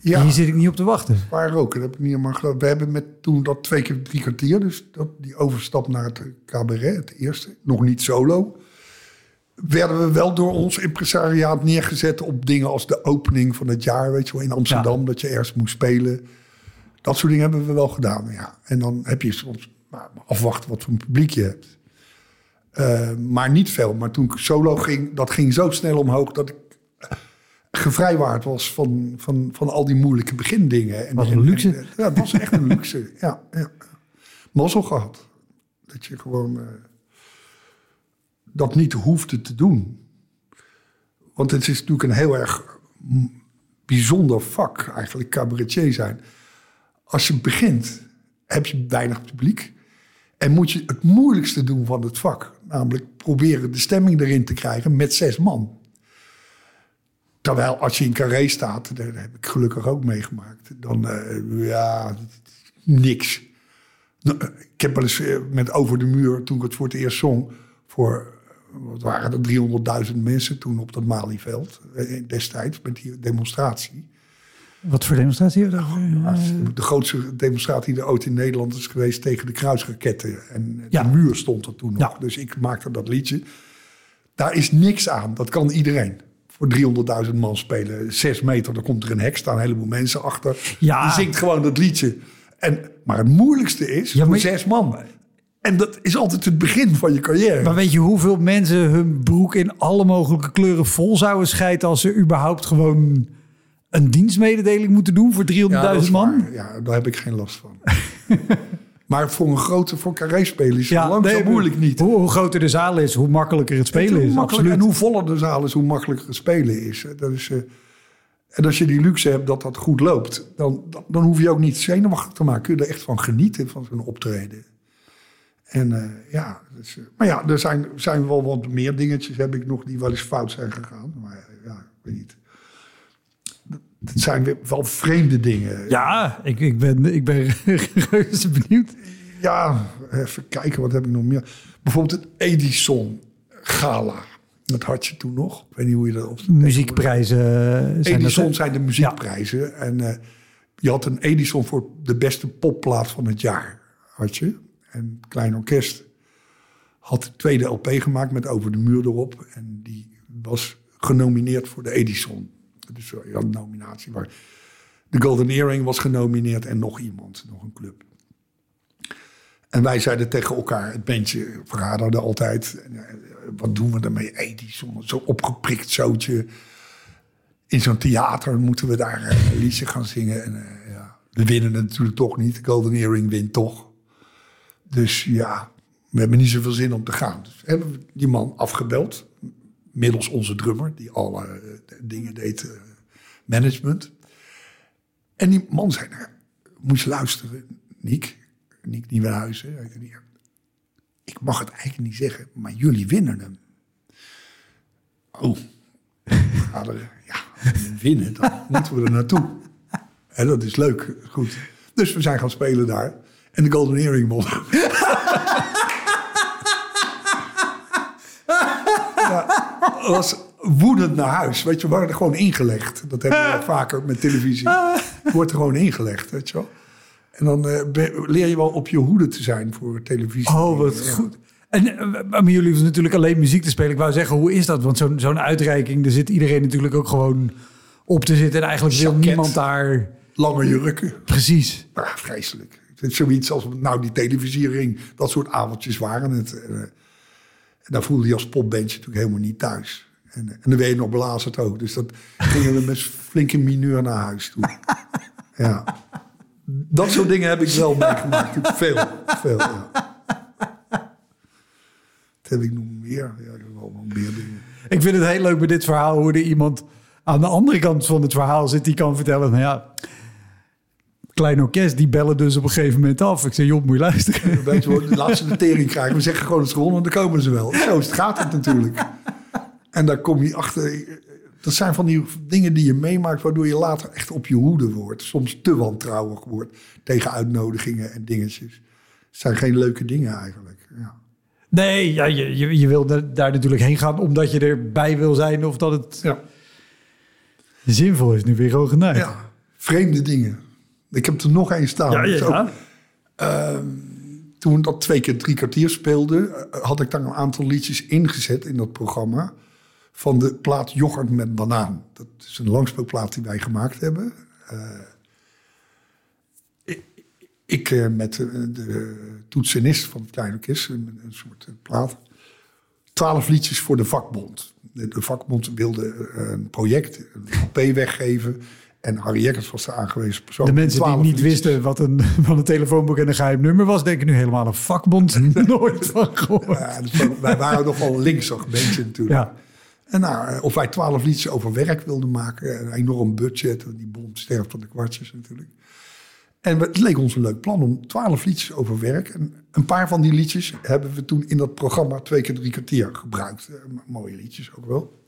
ja. hier zit ik niet op te wachten. Waar ook, dat heb ik niet helemaal geloofd. We hebben met toen dat twee keer drie kwartier, dus dat, die overstap naar het cabaret, het eerste, nog niet solo. Werden we wel door ons impresariaat neergezet op dingen als de opening van het jaar, weet je wel, in Amsterdam, dat je ergens moest spelen. Dat soort dingen hebben we wel gedaan, ja. En dan heb je soms maar afwachten wat voor een publiek je hebt. Eh, maar niet veel. Maar toen ik solo ging, dat ging zo snel omhoog dat ik gevrijwaard was van, van, van al die moeilijke begindingen. En, Wat een en- luxe. en- ja, het was echt een luxe. Ja, ja. Mazzel gehad. Dat je gewoon eh, dat niet hoefde te doen. Want het is natuurlijk een heel erg bijzonder vak, eigenlijk cabaretier zijn. Als je begint, heb je weinig publiek. En moet je het moeilijkste doen van het vak. Namelijk proberen de stemming erin te krijgen met zes man. Terwijl als je in Carré staat, dat heb ik gelukkig ook meegemaakt. Dan, eh, ja, niks. Nou, eh, Ik heb wel eens eh, met Over de Muur, toen ik het voor het eerst zong... voor, wat waren er, 300.000 mensen toen op dat Malieveld. Destijds, met die demonstratie. Wat voor demonstratie? Ja, De grootste demonstratie die er ooit in Nederland is geweest tegen de kruisraketten. En de muur stond er toen nog. Ja. Dus ik maakte dat liedje. Daar is niks aan. Dat kan iedereen. Voor 300.000 man spelen. Zes meter, dan komt er een hek, staan een heleboel mensen achter. Ja. Je zingt gewoon dat liedje. En, maar het moeilijkste is Ja, voor zes man. En dat is altijd het begin van je carrière. Maar weet je hoeveel mensen hun broek in alle mogelijke kleuren vol zouden schijten als ze überhaupt gewoon een dienstmededeling moeten doen voor 300.000 dat is man? waar. Ja, daar heb ik geen last van. maar voor een grote, voor carré spelen is het lang nee, zo moeilijk niet. Hoe, hoe groter de zaal is, hoe makkelijker het spelen is. Absoluut. En hoe voller de zaal is, hoe makkelijker het spelen is. Dat is eh, en als je die luxe hebt dat dat goed loopt, dan, dan, dan hoef je ook niet zenuwachtig te maken. Kun je er echt van genieten, van zo'n optreden. En eh, ja, dus, eh, maar ja, er zijn, zijn wel wat meer dingetjes heb ik nog die wel eens fout zijn gegaan. Maar ja, ik weet niet. Dat zijn weer wel vreemde dingen. Ja, ik, ik, ben, ik ben reuze benieuwd. Ja, even kijken, wat heb ik nog meer? Bijvoorbeeld het Edison Gala. Dat had je toen nog. Ik weet niet hoe je dat op. Muziekprijzen zijn Edison dat, zijn de muziekprijzen. En eh, je had een Edison voor de beste popplaat van het jaar. Had je. En Klein Orkest had de tweede LP gemaakt met Over de Muur erop. En die was genomineerd voor de Edison. Dus je had een nominatie. Maar de Golden Earring was genomineerd en nog iemand, nog een club. En wij zeiden tegen elkaar, het bandje vergaderde altijd. Wat doen we ermee? Edison, zo opgeprikt zootje. In zo'n theater moeten we daar liedje gaan zingen. En uh, ja, we winnen het natuurlijk toch niet. Golden Earring wint toch. Dus ja, we hebben niet zoveel zin om te gaan. Dus hebben we die man afgebeld. Middels onze drummer, die alle uh, dingen deed, uh, management. En die man zei, nou, moet je luisteren, Niek. Niek Nieuwenhuizen. Ik mag het eigenlijk niet zeggen, maar jullie winnen hem. Oh, ja, winnen, dan moeten we er naartoe. En dat is leuk, goed. Dus we zijn gaan spelen daar. En de Golden Earring won. ja, was woedend naar huis. Weet je, we er gewoon ingelegd. Dat hebben we vaker met televisie. Wordt er gewoon ingelegd, weet je wel. En dan uh, leer je wel op je hoede te zijn voor televisie. Oh, wat ja. goed. En uh, maar jullie hoeven natuurlijk alleen muziek te spelen. Ik wou zeggen, hoe is dat? Want zo'n zo'n uitreiking, daar zit iedereen natuurlijk ook gewoon op te zitten. En eigenlijk wil niemand daar... Lange jurken. Precies. Ah, vreselijk. Zoiets als nou die televisiering, dat soort avondjes waren het. Daar voelde je als popbandje natuurlijk helemaal niet thuis. En, en dan ben je nog belazerd ook. Dus dat gingen we met flinke mineur naar huis toe. ja. Dat soort dingen heb ik wel meegemaakt. Veel, veel, ja. Dat heb ik nog meer. Ja, ik heb meer dingen. Ik vind het heel leuk bij dit verhaal hoe er iemand aan de andere kant van het verhaal zit die kan vertellen, nou ja, klein orkest, die bellen dus op een gegeven moment af. Ik zeg, joh, moet je luisteren. Weet je laat ze de tering krijgen. We zeggen gewoon het is gewonnen, dan komen ze wel. Zo gaat het natuurlijk. En daar kom je achter. Dat zijn van die dingen die je meemaakt, waardoor je later echt op je hoede wordt. Soms te wantrouwig wordt tegen uitnodigingen en dingetjes. Het zijn geen leuke dingen eigenlijk. Ja. Nee, ja, je, je, je wil daar natuurlijk heen gaan omdat je erbij wil zijn of dat het ja. zinvol is. Nu weer gewoon geneigd. Ja, vreemde dingen. Ik heb er nog één staan. Ja, ja, ja. uh, toen dat twee keer drie kwartier speelde, had ik daar een aantal liedjes ingezet in dat programma. Van de plaat Yoghurt met banaan. Dat is een langspeelplaat die wij gemaakt hebben. Uh, ik, ik uh, met de, de toetsenist van het Kleine Orkest, een, een soort plaat. Twaalf liedjes voor de vakbond. De, de vakbond wilde een project, een LP weggeven. En Harry Jekkers was de aangewezen persoon. De mensen die niet wisten wat een, van een telefoonboek en een geheim nummer was... denken nu helemaal een vakbond. Nooit van gehoord. Ja, dus wij waren nog wel linksig mensen natuurlijk. Ja. En nou, of wij twaalf liedjes over werk wilden maken. Een enorm budget. Die bond sterft van de kwartjes natuurlijk. En het leek ons een leuk plan om twaalf liedjes over werk. En een paar van die liedjes hebben we toen in dat programma twee keer drie kwartier gebruikt. Mooie liedjes ook wel.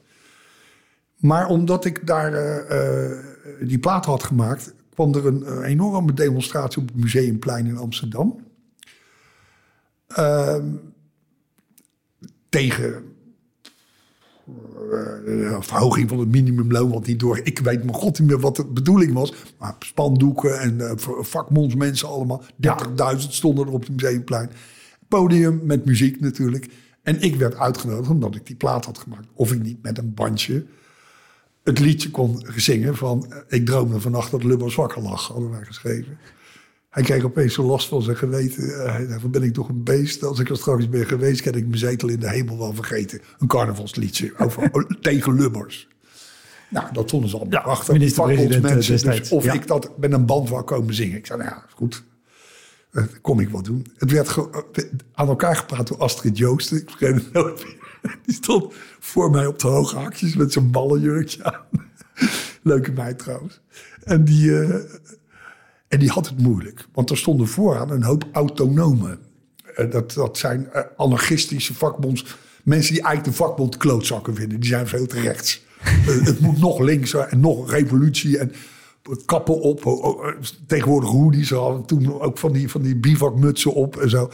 Maar omdat ik daar uh, uh, die plaat had gemaakt, kwam er een, uh, enorme demonstratie op het Museumplein in Amsterdam. Ehm, tegen uh, verhoging van het minimumloon, want niet door, ik weet mijn god niet meer wat de bedoeling was, maar spandoeken en uh, vakmondsmensen allemaal, 30.000 ja. stonden er op het museumplein. Podium met muziek natuurlijk. En ik werd uitgenodigd omdat ik die plaat had gemaakt. Of ik niet met een bandje het liedje kon zingen van... Ik droomde vannacht dat Lubbers wakker lag, hadden wij geschreven. Hij kreeg opeens zo last van zijn geweten. Uh, van ben ik toch een beest? Als ik er straks ben geweest, kan ik mijn zetel in de hemel wel vergeten. Een carnavalsliedje over, tegen Lubbers. Nou, dat vonden ze allemaal ja, prachtig. Minister-president dus of ja. ik dat met een band wou komen zingen. Ik zei, nou ja, goed. Kon ik wel doen. Het werd aan elkaar gepraat door Astrid Joosten. Ik vergeet het nooit meer. Die stond voor mij op de hoge hakjes met zo'n ballenjurkje aan. Leuke meid trouwens. En die, uh, en die had het moeilijk. Want er stonden vooraan een hoop autonomen. Uh, dat, dat zijn uh, anarchistische vakbonds. Mensen die eigenlijk de vakbond klootzakken vinden. Die zijn veel te rechts. Eh, het moet nog linkser en nog revolutie en kappen op. Tegenwoordig hoodies, hadden toen ook van die, van die bivakmutsen op en zo.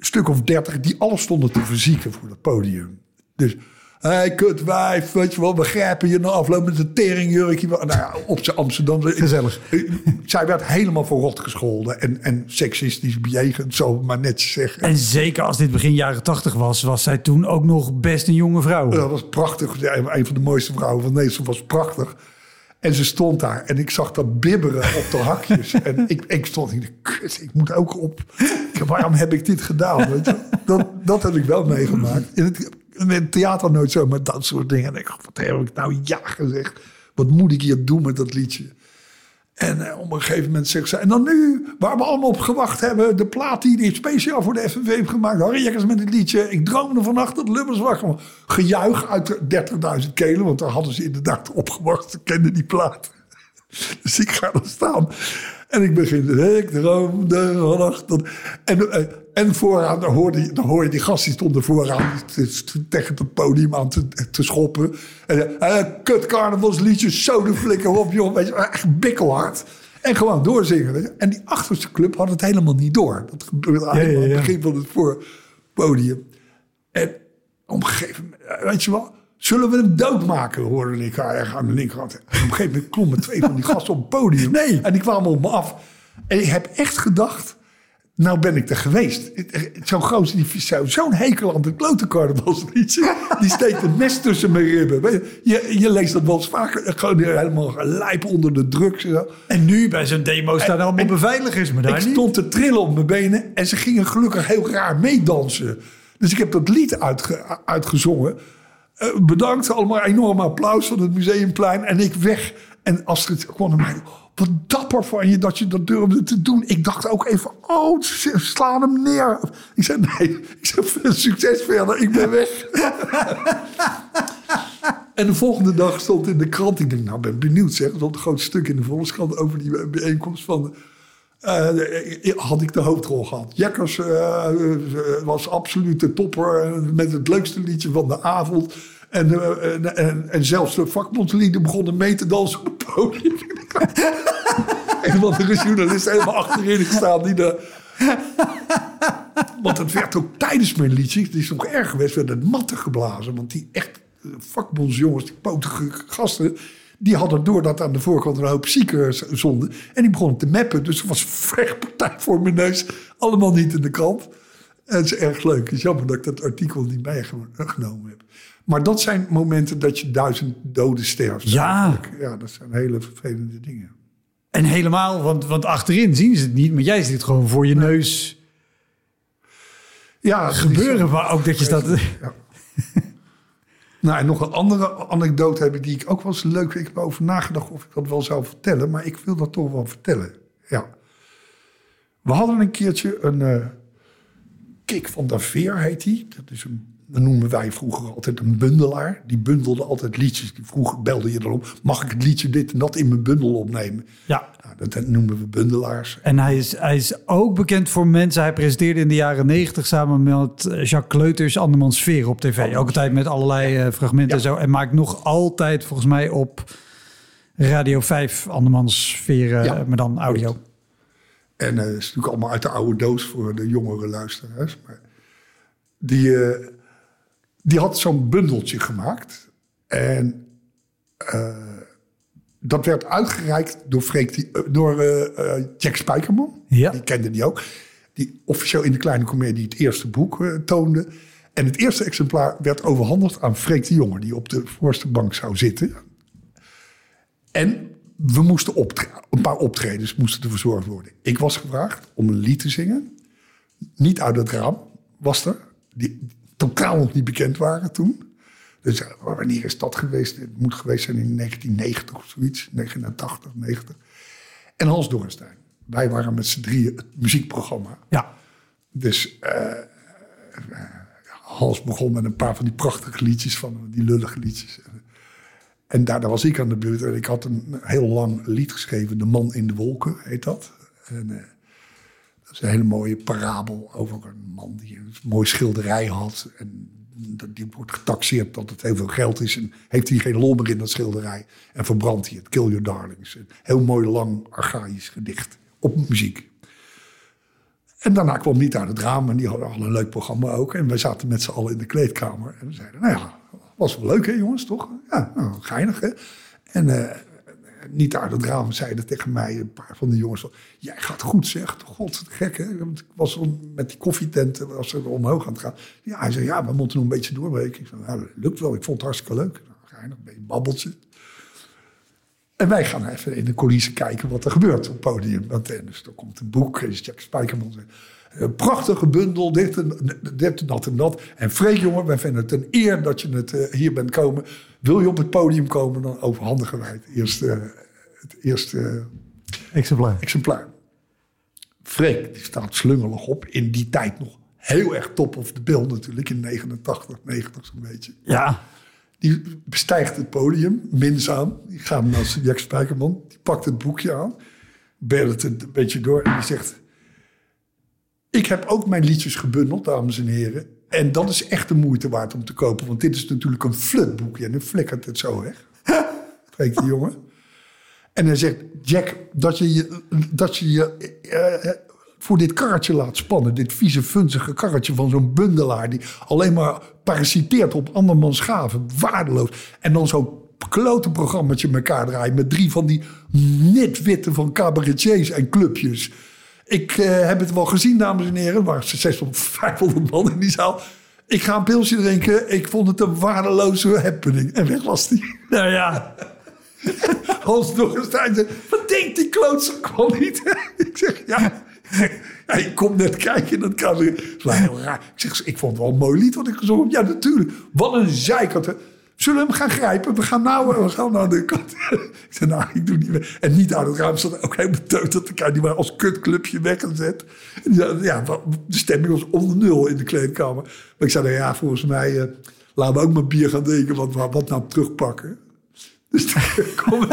Stuk of dertig, die alles stonden te verzieken voor het podium. Dus, hé, hey, kutwijf, weet je wel, begrijpen je na afloop met een teringjurkje. Nou ja, op zijn Amsterdam. Gezellig. Zij werd helemaal voor rot gescholden en, en seksistisch bejegend, zo maar netjes zeggen. En zeker als dit begin jaren tachtig was, was zij toen ook nog best een jonge vrouw. Dat was prachtig. Een van de mooiste vrouwen van Nederland was prachtig. En ze stond daar en ik zag dat bibberen op de hakjes. en ik, ik stond in de kut, ik moet ook op. Waarom heb ik dit gedaan? Weet je? Dat, dat heb ik wel meegemaakt. In het, theater nooit zo, maar dat soort dingen. En ik dacht, wat heb ik nou ja gezegd? Wat moet ik hier doen met dat liedje? En eh, op een gegeven moment zegt ze... En dan nu, waar we allemaal op gewacht hebben... de plaat die die speciaal voor de FNV heeft gemaakt... Harry Jekkers met het liedje... Ik droomde vannacht dat Lubbers was. Gejuich uit de 30.000 kelen... want daar hadden ze inderdaad opgewacht. Ze kenden die plaat. Dus ik ga er staan. En ik begin... Ik droomde vannacht dat... En, eh, en vooraan, dan hoor, je, dan hoor je die gast die stond er vooraan... te- te- tegen het podium aan te, te schoppen. En uh, kut carnavalsliedje, zo de flikker op, joh. Weet je, echt bikkelhard. En gewoon doorzingen. En die achterste club had het helemaal niet door. Dat gebeurde eigenlijk aan ja. het begin van het voorpodium. En op een gegeven moment, eh, weet je wel... Zullen we hem doodmaken, hoorde ik haar erg aan de linkerkant. En op een gegeven moment klommen twee van die gasten op het podium. Nee. En die kwamen op me af. En ik heb echt gedacht... Nou ben ik er geweest. Zo'n gozer die zou zo'n hekel aan het klote carnavalsliedje. Die steekt een mes tussen mijn ribben. Je, je, leest dat wel eens vaker. Gewoon helemaal lijp onder de drugs. en nu bij zo'n demo staan allemaal en- beveiligers, maar daar Ik niet. stond te trillen op mijn benen. En ze gingen gelukkig heel raar meedansen. Dus ik heb dat lied uitge- uitgezongen. Eh, bedankt, allemaal enorm applaus van het museumplein. En ik weg. En Astrid kwam naar mij. Wat dapper van je dat je dat durfde te doen. Ik dacht ook even, oh, slaan hem neer. Ik zei, nee, ik zei, veel succes verder, ik ben weg. en de volgende dag stond in de krant, ik denk, nou, ben benieuwd zeg. Er stond een groot stuk in de Volkskrant over die bijeenkomst van... eh, had ik de hoofdrol gehad. Jekkers eh, eh, was absoluut de topper eh, met het leukste liedje van de avond. En, eh, en, en, en zelfs de vakbondslieden begonnen mee te dansen op het podium. Een of andere journalist helemaal achterin gestaan die de... Want het werd ook tijdens mijn liedje, het is nog erg geweest, werd het matten geblazen. Want die echt eh, vakbondsjongens, die potige gasten, die hadden door dat aan de voorkant een hoop zieken zonden. En die begonnen te meppen. Dus er was een vechtpartij voor mijn neus. Allemaal niet in de krant. En het is erg leuk. Het is jammer dat ik dat artikel niet bijgenomen heb. Maar dat zijn momenten dat je duizend doden sterft. Ja. eigenlijk. Ja, dat zijn hele vervelende dingen. En helemaal, want, want achterin zien ze het niet, maar jij ziet het gewoon voor je neus Ja, dat gebeuren. Maar ook dat je. Ja. nou, en nog een andere anekdote heb ik die ik ook wel eens leuk vind. Ik heb erover nagedacht of ik dat wel zou vertellen, maar ik wil dat toch wel vertellen. Ja. We hadden een keertje een eh Kik van der Veer heet die. Dat is een, dat noemen wij vroeger altijd een bundelaar. Die bundelde altijd liedjes. Vroeger belde je erom, mag ik het liedje dit en dat in mijn bundel opnemen? Ja. Nou, dat, dat noemen we bundelaars. En hij is, hij is ook bekend voor mensen. Hij presenteerde in de jaren negentig samen met eh, Jacques Kleuters Andermans Sfeer op tv. Ook altijd met allerlei eh, fragmenten en zo. En maakt nog altijd volgens mij op Radio 5 Andermans Sfeer, eh, Ja. maar dan audio. En het is natuurlijk allemaal uit de oude doos voor de jongere luisteraars. Maar die, die had zo'n bundeltje gemaakt. En eh, dat werd uitgereikt door, Freek eh, door eh, Jack Spijkerman. Ja. Die kende die ook. Die officieel in de Kleine Comedie het eerste boek toonde. En het eerste exemplaar werd overhandigd aan Freek de Jonge... die op de voorste bank zou zitten. En we moesten een paar optredens moesten er verzorgd worden. Ik was gevraagd om een lied te zingen. Niet uit het raam was er. Die totaal nog niet bekend waren toen. Dus eh, wanneer is dat geweest? Het moet geweest zijn in 1990 of zoiets. 89, 90. En Hans Dorenstein. Wij waren met z'n drieën het muziekprogramma. Ja. Dus eh, Hans begon met een paar van die prachtige liedjes, van die lullige liedjes. En daarna was ik aan de beurt en ik had een heel lang lied geschreven, De Man in de Wolken heet dat. En, dat is een hele mooie parabel over een man die een mooie schilderij had. En die wordt getaxeerd dat het heel veel geld is. En heeft hij geen lol meer in dat schilderij. En verbrandt hij het. Kill Your Darlings. Een heel mooi lang archaïsch gedicht. Op muziek. En daarna kwam niet uit het raam. En die hadden al een leuk programma ook. En wij zaten met z'n allen in de kleedkamer. En we zeiden, nou ja, was wel leuk hè jongens, toch? Ja, nou, geinig hè. En uh, niet uit het raam zeiden tegen mij een paar van de jongens. Jij gaat goed zeg, god, gek hè. Want ik was met die koffietent, was er omhoog aan het gaan. Ja, hij zei, ja, we moeten nog een beetje doorbreken. Ik zei, nou, dat lukt wel, ik vond het hartstikke leuk. Nou, geinig, een beetje babbeltje. En wij gaan even in de coulissen kijken wat er gebeurt op het podium. Want, dus er komt een boek, is Jack Spijkerman prachtige bundel, dit en, dit en dat en dat. En Freek, jongen, wij vinden het een eer dat je het, uh, hier bent komen. Wil je op het podium komen, dan overhandigen wij het eerste, uh, het eerste exemplaar. exemplaar. Freek, die staat slungelig op. In die tijd nog heel erg top of de bill natuurlijk. In 89, 90 zo'n beetje. Ja. Die bestijgt het podium, minzaam. Die gaat naar Jack Spijkerman. Die pakt het boekje aan. Belt het een beetje door en die zegt... Ik heb ook mijn liedjes gebundeld, dames en heren. En dat is echt de moeite waard om te kopen. Want dit is natuurlijk een flutboekje. En dan flikkert het zo weg. Spreekt die jongen. En hij zegt, Jack, dat je je, dat je, je uh, voor dit karretje laat spannen. Dit vieze, funzige karretje van zo'n bundelaar... die alleen maar parasiteert op andermans gaven. Waardeloos. En dan zo'n klote programmaatje elkaar draaien... met drie van die netwitte van cabaretiers en clubjes... Ik uh, heb het wel gezien, dames en heren. Er waren 600, 500 man in die zaal. Ik ga een pilsje drinken. Ik vond het een waardeloze happening. En weg was die. Nou ja. Hans Dorrestein zei, wat denkt die klootzak wel niet? ik zeg, ja... Ja, ik kom net kijken en dat kan weer. Het was heel raar. Ik zeg, ik vond het wel een mooi lied wat ik gezongen heb. Ja, natuurlijk. Wat een zeikert. Zullen we hem gaan grijpen? We gaan nou, we gaan naar de kant. ik zei, nou, ik doe niet meer. En niet uit het raam zat ook helemaal teut. Dat die waren als kutclubje weggezet. En ja, de stemming was onder nul in de kleedkamer. Maar ik zei, nou ja, volgens mij uh, laten we ook maar bier gaan drinken. Wat, wat nou terugpakken. Dus toen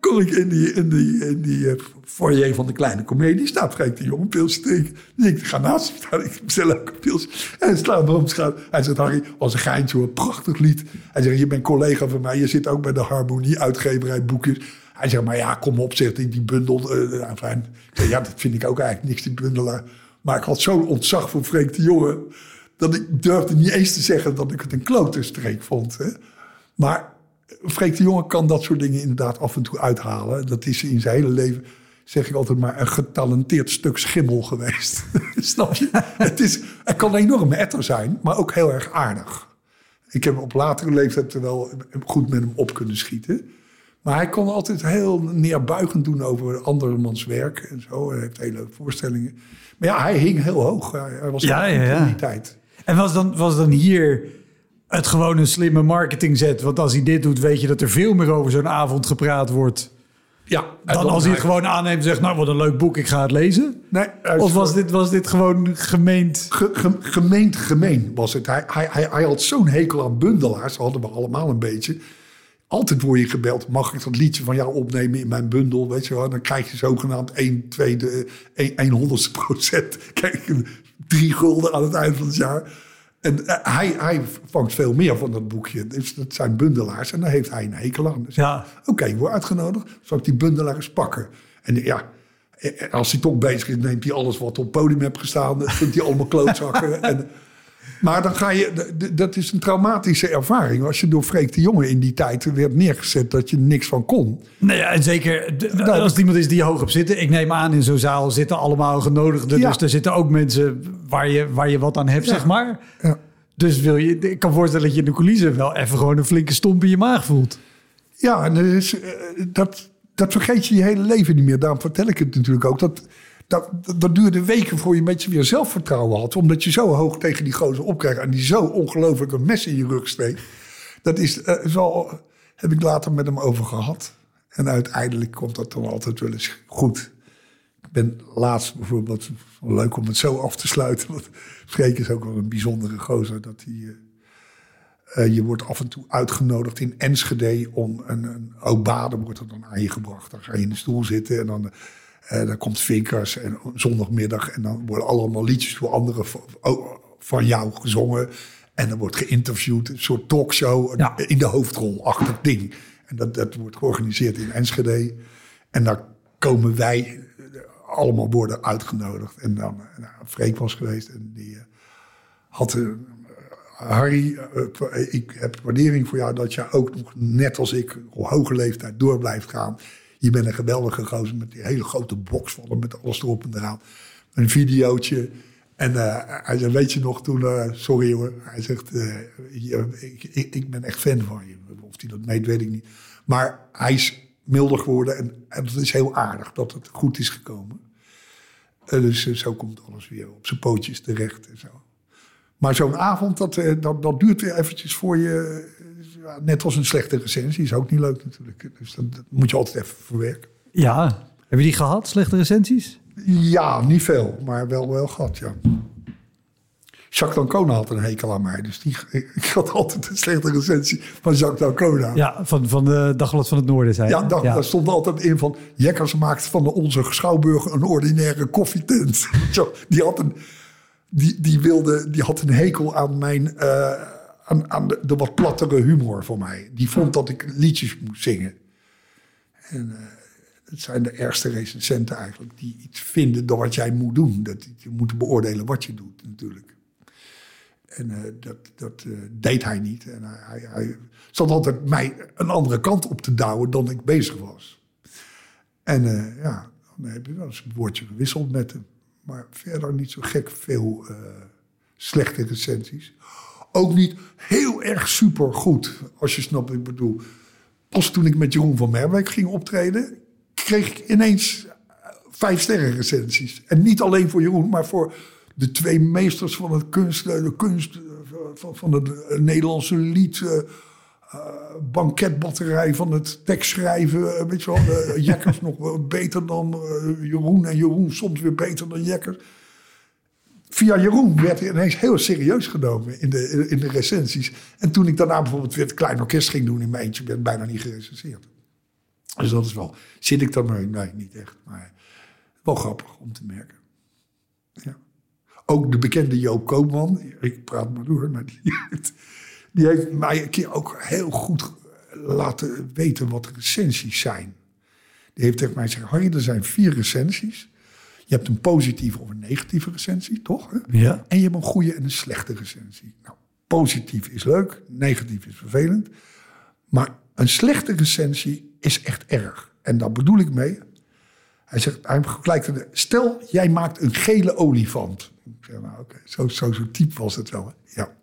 kom, ik in die, in die, in die uh, foyer van de kleine comedie. Staat Freek de jongen pilsje tegen. Dus ik ga naast hem staan. Ik bestel ook een. En hij slaat me op de schouder. Hij zegt, Harry, was een geintje, een prachtig lied. Hij zegt, je bent collega van mij. Je zit ook bij de Harmonie uitgeverij boekjes. Hij zegt, maar ja, kom op, zegt die bundel. Uh, ik zeg, ja, dat vind ik ook eigenlijk niks, die bundelaar. Maar ik had zo'n ontzag voor Freek de jongen... dat ik durfde niet eens te zeggen dat ik het een klotenstreek vond. Hè. Maar Freek de Jonge kan dat soort dingen inderdaad af en toe uithalen. Dat is in zijn hele leven, zeg ik altijd maar, een getalenteerd stuk schimmel geweest. Snap je? het, is, het kan een enorme etter zijn, maar ook heel erg aardig. Ik heb op latere leeftijd er wel goed met hem op kunnen schieten. Maar hij kon altijd heel neerbuigend doen over andermans werk en zo. Hij heeft hele voorstellingen. Maar ja, hij hing heel hoog. Hij was ja, ja, ja. in die tijd. En was dan, was dan hier het gewoon een slimme marketing zet. Want als hij dit doet, weet je dat er veel meer over zo'n avond gepraat wordt. Ja, dan als hij het gewoon aanneemt en zegt, nou wat een leuk boek, ik ga het lezen. Nee, of was dit, was dit gewoon gemeend? Ge, ge, gemeend gemeen was het. Hij, hij, hij, hij had zo'n hekel aan bundelaars, dat hadden we allemaal een beetje. Altijd word je gebeld, mag ik dat liedje van jou opnemen in mijn bundel? Weet je wel? Dan krijg je zogenaamd 1 tweede, 1 honderdste procent. Kijk, drie gulden aan het eind van het jaar. En uh, hij, hij vangt veel meer van dat boekje. Dus dat zijn bundelaars en daar heeft hij een hekel aan. Dus ja. Oké, okay, word uitgenodigd. Zal ik die bundelaars pakken? En ja, als hij toch bezig is, neemt hij alles wat op het podium heeft gestaan. Vindt hij allemaal klootzakken. en, maar dan ga je, dat is een traumatische ervaring. Als je door Freek de Jonge in die tijd werd neergezet dat je niks van kon. Nee, ja, en zeker nou, als het iemand is die hoog op zitten. Ik neem aan, in zo'n zaal zitten allemaal genodigden. Ja. Dus er zitten ook mensen waar je, waar je wat aan hebt, Ja. zeg maar. Ja. Dus wil je, ik kan voorstellen dat je in de coulissen wel even gewoon een flinke stomp in je maag voelt. Ja, en dus, eh, dat, dat vergeet je je hele leven niet meer. Daarom vertel ik het natuurlijk ook. Dat, dat, dat duurde weken voor je met je weer zelfvertrouwen had. Omdat je zo hoog tegen die gozer opkrijgt. En die zo ongelooflijk een mes in je rug steekt. Dat is, zo heb ik later met hem over gehad. En uiteindelijk komt dat dan altijd wel eens goed. Ik ben laatst bijvoorbeeld, leuk om het zo af te sluiten. Want Freek is ook wel een bijzondere gozer. Dat hij, uh, uh, je wordt af en toe uitgenodigd in Enschede om een, een obade wordt er dan aan je gebracht. Dan ga je in de stoel zitten en dan... Uh, dan komt Vinkers en zondagmiddag en dan worden allemaal liedjes door anderen van, van jou gezongen. En dan wordt geïnterviewd, een soort talkshow Ja. in de hoofdrol-achtig ding. En dat, dat wordt georganiseerd in Enschede. En daar komen wij eh, allemaal worden uitgenodigd. En dan, eh, nou, Freek was geweest en die eh, had... eh, Harry, eh, ik heb waardering voor jou dat je ook nog net als ik op hoge leeftijd door blijft gaan. Je bent een geweldige gozer met die hele grote box hem, met alles erop en eraan. Een videootje. En eh, hij zei, weet je nog toen, eh, sorry hoor, hij zegt, eh, ik, ik, ik ben echt fan van je. Of hij dat meet, weet ik niet. Maar hij is milder geworden en, het is heel aardig dat het goed is gekomen. Dus zo komt alles weer op zijn pootjes terecht en zo. Maar zo'n avond, dat, dat, dat duurt weer eventjes voor je... ja, net als een slechte recensie, is ook niet leuk natuurlijk. Dus dat, dat moet je altijd even verwerken. Ja. Heb je die gehad, slechte recensies? Ja, niet veel, maar wel wel gehad, ja. Jacques D'Ancona had een hekel aan mij. Dus die, ik had altijd een slechte recensie van Jacques D'Ancona. Ja, van, van de Dagblad van het Noorden, zei je. Ja, daar, daar stond altijd in van... Jekkers maakt van de onze Schouwburg een ordinaire koffietent. Zo, die, had een, die, die, wilde, die had een hekel aan, mijn, eh, aan, aan de, de wat plattere humor van mij. Die vond dat ik liedjes moest zingen. En eh, het zijn de ergste recensenten eigenlijk... die iets vinden door wat jij moet doen. Dat je moet beoordelen wat je doet natuurlijk. En eh, dat, dat eh, deed hij niet. En hij, hij, hij zat altijd mij een andere kant op te douwen dan ik bezig was. En ja, dan heb je wel eens een woordje gewisseld met hem. Maar verder niet zo gek veel slechte recensies. Ook niet heel erg super goed, als je snapt wat ik bedoel. Pas toen ik met Jeroen van Merwijk ging optreden, kreeg ik ineens eh, vijf sterren recensies. En niet alleen voor Jeroen, maar voor de twee meesters van het kunst, eh, de kunst eh, van, van het Nederlandse lied. banketbatterij van het tekstschrijven. weet je wel, Jekkers nog beter dan Jeroen. En Jeroen soms weer beter dan Jekkers. Via Jeroen werd hij ineens heel serieus genomen in de, in de recensies. En toen ik daarna bijvoorbeeld weer het klein orkest ging doen in mijn eentje, werd bijna niet gerecenseerd. Dus dat is wel. Zit ik dan mee? Nee, niet echt. Maar wel grappig om te merken. Ja. Ook de bekende Joop Koopman, ik praat maar door, maar die, die heeft mij een keer ook heel goed laten weten wat recensies zijn. Die heeft tegen mij gezegd, Harry, er zijn vier recensies. Je hebt een positieve of een negatieve recensie, toch? Ja. En je hebt een goede en een slechte recensie. Nou, positief is leuk, negatief is vervelend. Maar een slechte recensie is echt erg. En daar bedoel ik mee. Hij zegt, hij vergelijkt. Stel, jij maakt een gele olifant. Ik zeg, nou oké, zo, zo, zo type was het wel. hè? Ja.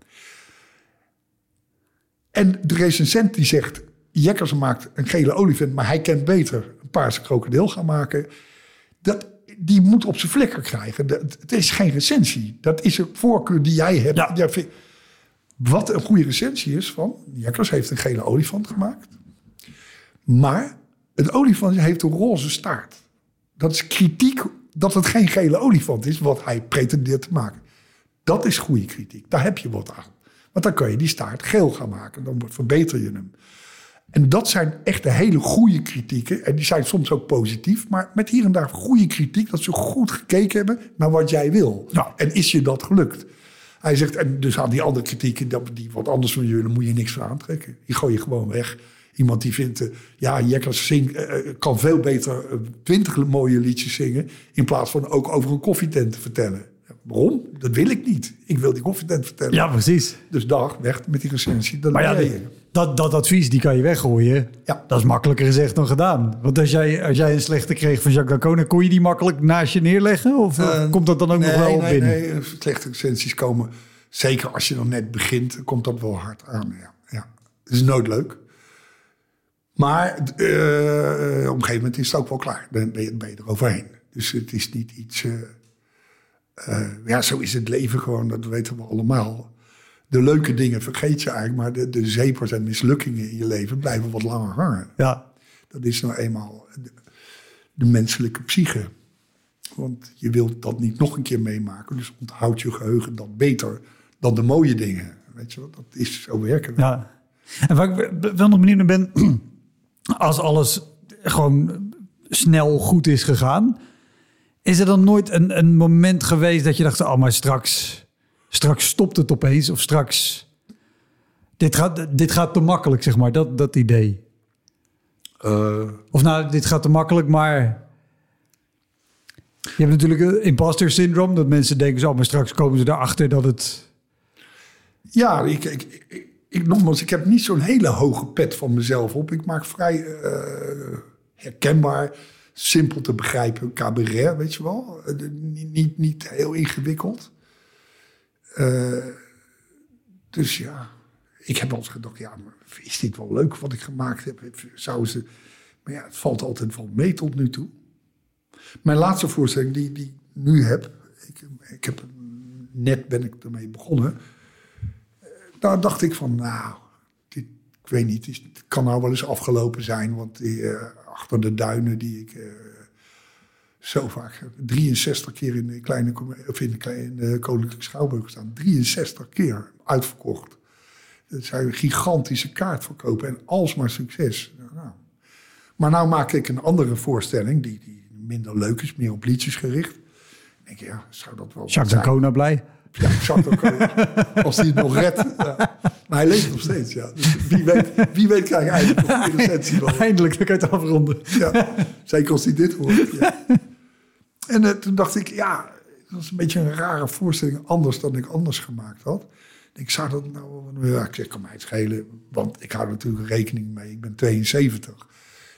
En de recensent die zegt, Jekkers maakt een gele olifant, maar hij kent beter een paarse krokodil gaan maken. Dat, die moet op zijn flikker krijgen. Dat, het is geen recensie. Dat is een voorkeur die jij hebt. Ja. Ja, vind- Wat een goede recensie is van, Jekkers heeft een gele olifant gemaakt. Maar het olifant heeft een roze staart. Dat is kritiek dat het geen gele olifant is, wat hij pretendeert te maken. Dat is goede kritiek. Daar heb je wat aan. Want dan kan je die staart geel gaan maken. Dan verbeter je hem. En dat zijn echt de hele goede kritieken. En die zijn soms ook positief. Maar met hier en daar goede kritiek. Dat ze goed gekeken hebben naar wat jij wil. Ja. En is je dat gelukt? Hij zegt, en dus aan die andere kritieken, die wat anders van jullie, moet je niks van aantrekken. Die gooi je gewoon weg. Iemand die vindt, eh, ja, Jekkers zing, eh, kan veel beter eh, twintig mooie liedjes zingen. In plaats van ook over een koffietent te vertellen. Waarom? Dat wil ik niet. Ik wil die koffietent vertellen. Ja, precies. Dus dag, weg met die recensie. Dat Maar ja, die-. Dat, dat advies die kan je weggooien. Ja. Dat is makkelijker gezegd dan gedaan. Want als jij, als jij een slechte kreeg van Jacques D'Ancona... kon je die makkelijk naast je neerleggen? Of eh, Eh, komt dat dan ook nog wel nee, binnen? Nee, slechte recensies komen. Zeker als je dan net begint, komt dat wel hard aan. Ja, ja. Het is nooit leuk. Maar eh, op een gegeven moment is het ook wel klaar. Dan ben je, ben je er overheen. Dus het is niet iets. ja, zo is het leven gewoon, dat weten we allemaal. De leuke dingen vergeet je eigenlijk, maar de, de zepers en mislukkingen in je leven blijven wat langer hangen. Ja, Dat is nou eenmaal de, de menselijke psyche. Want je wilt dat niet nog een keer meemaken. Dus onthoud je geheugen dat beter dan de mooie dingen. Weet je wel, dat is zo werken. we. ja. En waar ik wel nog benieuwd naar ben... als alles gewoon snel goed is gegaan... is er dan nooit een, een moment geweest dat je dacht... oh, maar straks straks stopt het opeens of straks... Dit gaat, dit gaat te makkelijk, zeg maar, dat, dat idee. Eh, Of nou, dit gaat te makkelijk, maar... Je hebt natuurlijk een imposter syndroom, dat mensen denken zo, maar straks komen ze erachter dat het... ja, ik, ik, ik, ik, nogmaals, ik heb niet zo'n hele hoge pet van mezelf op. Ik maak vrij eh, herkenbaar, simpel te begrijpen cabaret, weet je wel. Eh, niet, niet heel ingewikkeld. Eh, dus ja, ik heb altijd gedacht, ja, is dit wel leuk wat ik gemaakt heb? Zou ze... Maar ja, het valt altijd wel mee tot nu toe. Mijn laatste voorstelling die, die ik nu heb, ik, ik heb net ben ik ermee begonnen. Eh, Daar dacht ik van, nou, dit, ik weet niet, het kan nou wel eens afgelopen zijn, want eh, achter de duinen die ik zo vaak, 63 keer in de kleine of in de kleine Koninklijke Schouwburg staan, 63 keer uitverkocht. Het zijn gigantische kaartverkopen en alsmaar succes. Nou, maar nou maak ik een andere voorstelling die, die minder leuk is, meer op liedjes gericht. Dan denk je, ja, zou dat wel Jacques zijn? Dancona blij. Ja, Jacques Dancona. Als hij het nog redt. Ja. Maar hij leeft nog steeds, ja. Dus wie weet, wie weet krijg je eigenlijk nog een recensie van. Eindelijk, dan kan je het afronden. Ja. Zeker als hij dit hoort. Ja. En eh, toen dacht ik, ja, dat is een beetje een rare voorstelling. Anders dan ik anders gemaakt had. Ik zou dat nou... Ja, ik zeg, kan mij het schelen. Want ik hou natuurlijk rekening mee. Ik ben 72.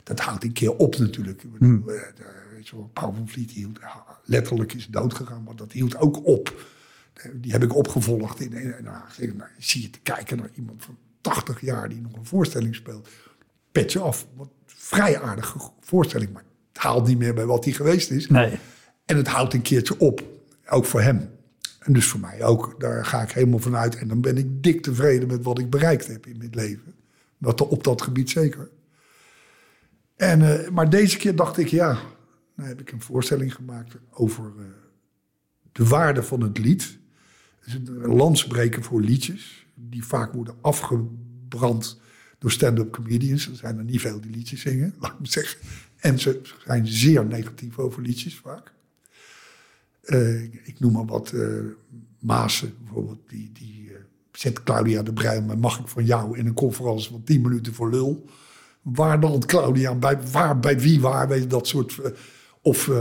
Dat houdt een keer op natuurlijk. Bedoel, eh, de- weet je wel, Paul van Vliet hield, letterlijk is dood gegaan. Maar dat hield ook op. Eh, Die heb ik opgevolgd. In, nou, zeg, nou, zie je te kijken naar iemand van 80 jaar die nog een voorstelling speelt. Petje af. Wat vrij aardige voorstelling. Maar het haalt niet meer bij wat hij geweest is. Nee. En het houdt een keertje op. Ook voor hem. En dus voor mij ook. Daar ga ik helemaal vanuit. En dan ben ik dik tevreden met wat ik bereikt heb in mijn leven. Dat, op dat gebied zeker. En, eh, maar deze keer dacht ik, ja, nou heb ik een voorstelling gemaakt over eh, de waarde van het lied. Is een landsbreken voor liedjes, die vaak worden afgebrand door stand-up comedians. Er zijn er niet veel die liedjes zingen, laat ik maar zeggen. En ze zijn zeer negatief over liedjes vaak. Eh, ik noem maar wat uh, Maassen bijvoorbeeld, die, die uh, zet Claudia de Bruin, maar mag ik van jou in een conferentie van 10 minuten voor lul? Waar dan Claudia, bij, waar, bij wie waar, weet je, dat soort... Of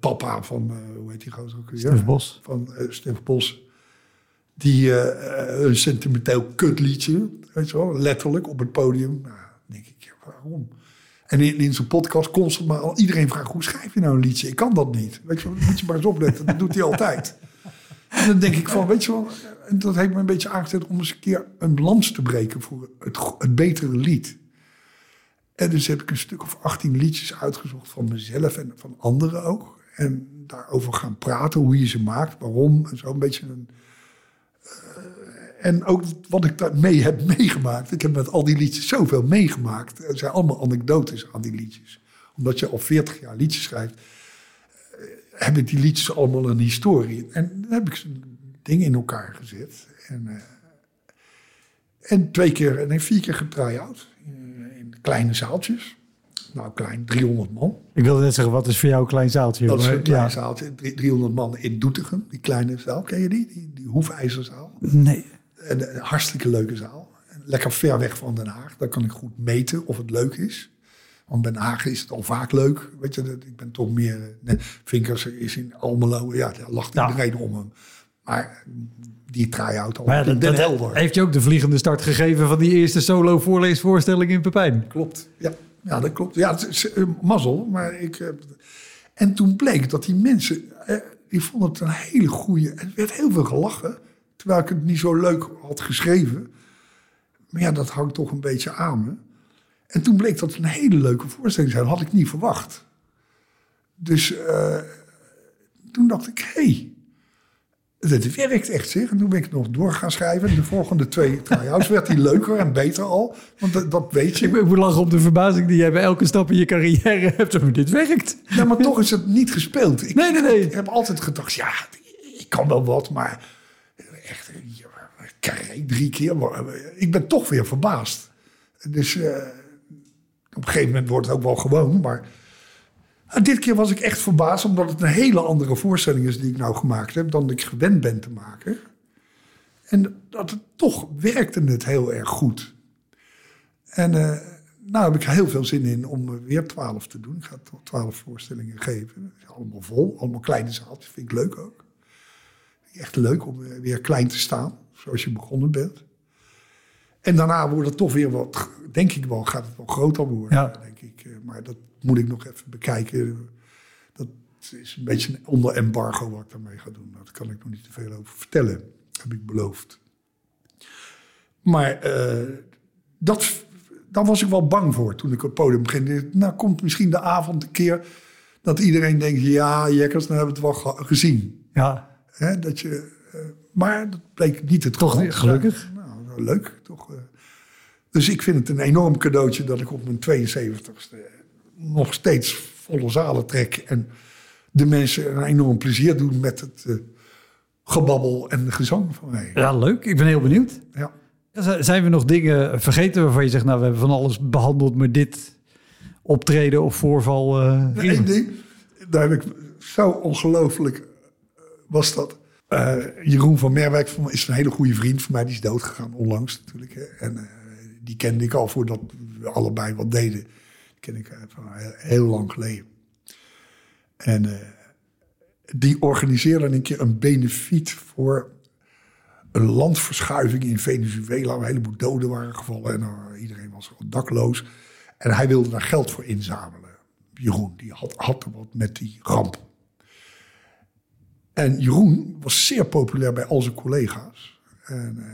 papa van, hoe heet die gozer ook? Stef Bos. Van Stef Bos. Die een sentimenteel kutliedje, weet je wel, letterlijk op het podium. Nou, denk ik, waarom? En in, in zijn podcast constant maar al iedereen vraagt, hoe schrijf je nou een liedje? Ik kan dat niet. Weet je moet je maar eens opletten, dat doet hij altijd. En dan denk ik van, weet je wel, dat heeft me een beetje aangezet om eens een keer een lans te breken voor het, het betere lied. En dus heb ik een stuk of 18 liedjes uitgezocht van mezelf en van anderen ook. En daarover gaan praten, hoe je ze maakt, waarom. En zo een beetje een. En ook wat ik daarmee heb meegemaakt. Ik heb met al die liedjes zoveel meegemaakt. Er zijn allemaal anekdotes aan die liedjes. Omdat je al 40 jaar liedjes schrijft, uh, hebben die liedjes allemaal een historie. En dan heb ik zo'n ding in elkaar gezet. En, uh, en twee keer, nee, vier keer getry-out kleine zaaltjes. Nou, klein, 300 man. Ik wilde net zeggen, wat is voor jou een klein zaaltje? Dat is een klein ja. zaaltje, 300 man in Doetinchem. Die kleine zaal, ken je die? Die, die hoefijzerzaal. Nee. Een, hartstikke leuke zaal. Lekker ver weg van Den Haag. Daar kan ik goed meten of het leuk is. Want Den Haag is het al vaak leuk. Weet je, ik ben toch meer... Nee, Vinkers is in Almelo. Ja, daar lacht ja. iedereen om hem. Maar die try-out al maar ja, dat, Den dat Helder. Heeft je ook de vliegende start gegeven van die eerste solo voorleesvoorstelling in Pepijn? Klopt, ja. Ja, dat klopt. Ja, het is uh, mazzel. Maar ik, uh, en toen bleek dat die mensen, uh, die vonden het een hele goede... Er werd heel veel gelachen, terwijl ik het niet zo leuk had geschreven. Maar ja, dat hangt toch een beetje aan me. En toen bleek dat een hele leuke voorstelling zijn. had ik niet verwacht. Dus toen dacht ik, hé... Hey, het werkt echt, zeg. En toen ben ik nog door gaan schrijven. De volgende twee try-outs werd die leuker en beter al. Want dat, dat weet je. Ik moet lachen op de verbazing die jij bij elke stap in je carrière hebt. Maar dit werkt. Ja, maar toch is het niet gespeeld. Ik, nee, nee, nee. Ik heb altijd gedacht, ja, ik kan wel wat. Maar echt, drie keer. Ik ben toch weer verbaasd. Dus uh, op een gegeven moment wordt het ook wel gewoon. Maar En dit keer was ik echt verbaasd, omdat het een hele andere voorstelling is die ik nou gemaakt heb dan ik gewend ben te maken. En dat het toch werkte het heel erg goed. En uh, nou heb ik heel veel zin in om weer twaalf te doen. Ik ga twaalf voorstellingen geven. Allemaal vol, allemaal kleine zaaltjes. Vind ik leuk ook. Echt leuk om weer klein te staan, zoals je begonnen bent. En daarna wordt het toch weer wat, denk ik wel, gaat het wel groter worden, ja. denk ik. Eh, maar dat moet ik nog even bekijken. Dat is een beetje onder embargo wat ik daarmee ga doen. Daar kan ik nog niet te veel over vertellen, heb ik beloofd. Maar uh, dat, daar was ik wel bang voor toen ik op het podium begin. Nou komt misschien de avond een keer dat iedereen denkt... ja, jekkers, nou hebben we het wel gezien. Ja. Hè, dat je, uh, maar dat bleek niet het Toch geval. gelukkig? Nou, leuk, toch... Dus ik vind het een enorm cadeautje dat ik op mijn 72ste nog steeds volle zalen trek. En de mensen een enorm plezier doen met het uh, gebabbel en gezang van mij. Ja, leuk. Ik ben heel benieuwd. Ja. Zijn we nog dingen vergeten waarvan je zegt, nou, we hebben van alles behandeld, maar dit optreden of voorval. Uh, Eén ding, daar heb ik zo ongelooflijk was dat. Uh, Jeroen van Merwijk is een hele goede vriend van mij, die is doodgegaan onlangs natuurlijk. Hè. En die kende ik al voordat we allebei wat deden. Die ken ik van heel lang geleden. En die organiseerde een keer een benefiet voor een landverschuiving in Venezuela. Waar een heleboel doden waren gevallen en iedereen was dakloos. En hij wilde daar geld voor inzamelen. Jeroen, die had, had wat met die ramp. En Jeroen was zeer populair bij al zijn collega's. En, uh,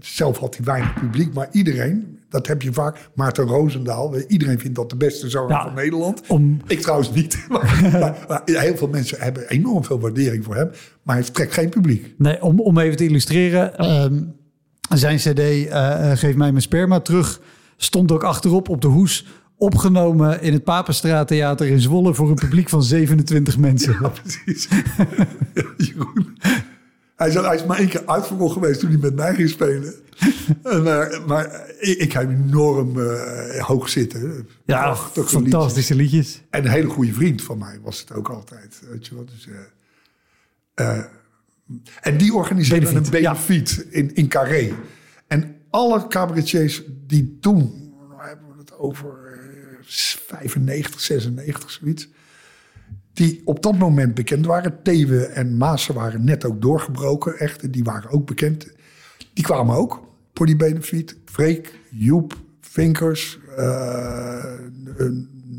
zelf had hij weinig publiek, maar iedereen, dat heb je vaak. Maarten Roosendaal, iedereen vindt dat de beste zanger van Nederland. Om... Ik trouwens niet. Maar, maar, heel veel mensen hebben enorm veel waardering voor hem, maar hij trekt geen publiek. Nee, om, om even te illustreren. Uh, zijn cd uh, Geef mij mijn sperma terug stond ook achterop op de hoes opgenomen in het Papenstraattheater in Zwolle voor een publiek van 27 mensen. Ja, precies. Jeroen. Hij, is maar één keer uitverkocht geweest toen hij met mij ging spelen. maar, maar ik, ik heb enorm uh, hoog zitten. Ja, Prachtige fantastische liedjes. En een hele goede vriend van mij was het ook altijd. Weet je wel. Dus, uh, uh, en die organiseerde een benefiet in, in Carré. En alle cabaretiers die toen, hebben we het over 95, 96, zoiets die op dat moment bekend waren. Tewe en Maassen waren net ook doorgebroken, echt. Die waren ook bekend. Die kwamen ook voor die benefiet. Freek, Joep, Vinkers, uh,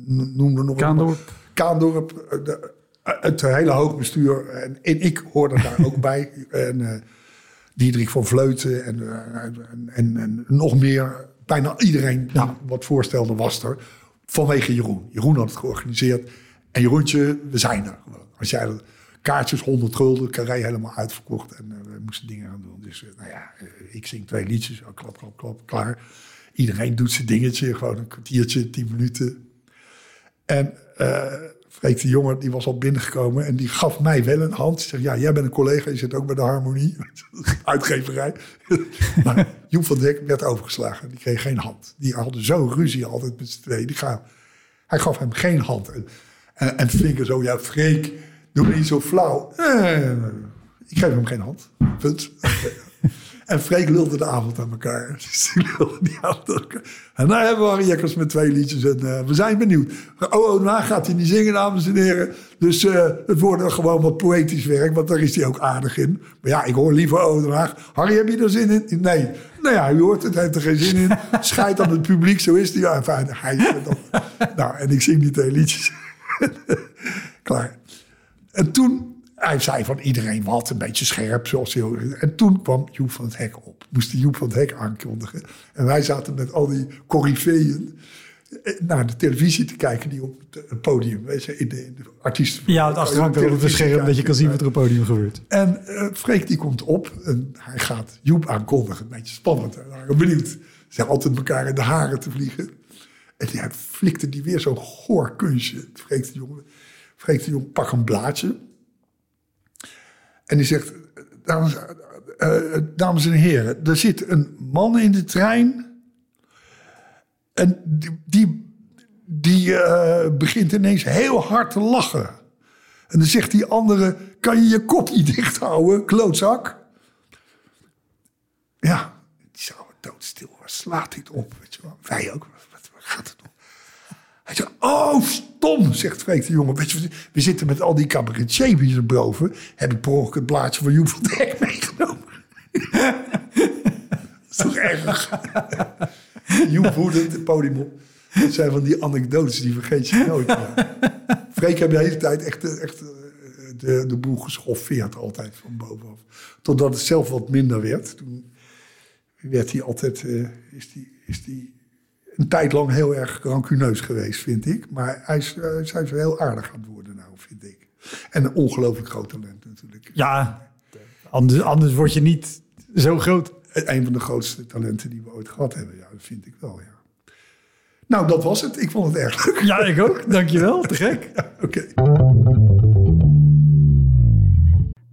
noemde nog Kaandorp. Kaandorp, eh, de, het hele hoogbestuur. En, en ik hoorde daar ook bij. En uh, Diederik van Vleuten en, en, en, en, nog meer. Bijna iedereen die wat voorstelde was er. Vanwege Jeroen. Jeroen had het georganiseerd. En Jeroentje, we zijn er. Als jij kaartjes 100 gulden, carré helemaal uitverkocht. En uh, we moesten dingen gaan doen. Dus uh, nou ja, uh, ik zing twee liedjes. Oh, klap, klap, klap, klaar. Iedereen doet zijn dingetje. Gewoon een kwartiertje, tien minuten. En Freek de jongen, die was al binnengekomen. En die gaf mij wel een hand. Zeg, ja, jij bent een collega. Je zit ook bij de Harmonie. Uitgeverij. maar Joep van Dek werd overgeslagen. Die kreeg geen hand. Die hadden zo'n ruzie altijd met z'n tweeën. Die hij gaf hem geen hand. En, en, en zo, ja, Freek, doe niet zo flauw. Eh, ik geef hem geen hand. Punt. En Freek lulde de avond aan elkaar. Dus die die avond aan elkaar. En daar hebben we Jekkers met twee liedjes. En uh, we zijn benieuwd. Oh, oh, nou gaat hij niet zingen, dames en heren. Dus uh, het wordt gewoon wat poëtisch werk. Want daar is hij ook aardig in. Maar ja, ik hoor liever Oh, Den Haag. Harry, heb je er zin in? Nee. Nou ja, u hoort het, heeft er geen zin in. Schijt aan het publiek, zo is hij. Ja, fijn, hij, nou, en ik zing die twee liedjes. Klaar. En toen, hij zei van iedereen wat, een beetje scherp. Zoals en toen kwam Joep van het Hek op. Moest Joep van het Hek aankondigen. En wij zaten met al die corifeeën eh, naar de televisie te kijken die op het podium, weet je, in de, in de artiesten. Ja, het achterhangt op het scherm dat je kan zien wat er op het podium gebeurt. En uh, Freek die komt op en hij gaat Joep aankondigen. Een beetje spannend. Hè? Ik benieuwd. Ze zijn altijd elkaar in de haren te vliegen. En hij flikte die weer zo'n goor kunstje. Freek de jongen, Freek de jongen, pak een blaadje. En die zegt, dames, uh, dames en heren, er zit een man in de trein. En die, die, eh, begint ineens heel hard te lachen. En dan zegt die andere, kan je je kop niet dicht houden, klootzak? Ja, die zou doodstil. Slaat dit op? Weet je wel? Wij ook. Wat, wat gaat het om? Hij zegt, oh, stom, zegt Freek de jongen. We zitten met al die cabaretiers boven. Heb ik per ongeluk het blaadje van Joep van Dijk meegenomen. dat is toch erg? Joep het podium. Dat zijn van die anekdotes, die vergeet je nooit. Freek heeft de hele tijd echt, echt eh, de, de boel geschoffeerd altijd van bovenaf. Totdat het zelf wat minder werd. Toen werd hij altijd, eh, is die, is die een tijd lang heel erg rancuneus geweest, vind ik. Maar hij is, eh, hij is wel heel aardig aan het worden nou, vind ik. En een ongelooflijk groot talent natuurlijk. Ja, anders, anders word je niet zo groot. Een van de grootste talenten die we ooit gehad hebben, ja, dat vind ik wel, ja. Nou, dat was het. Ik vond het erg leuk. Ja, ik ook. Dankjewel. Te gek. Oké.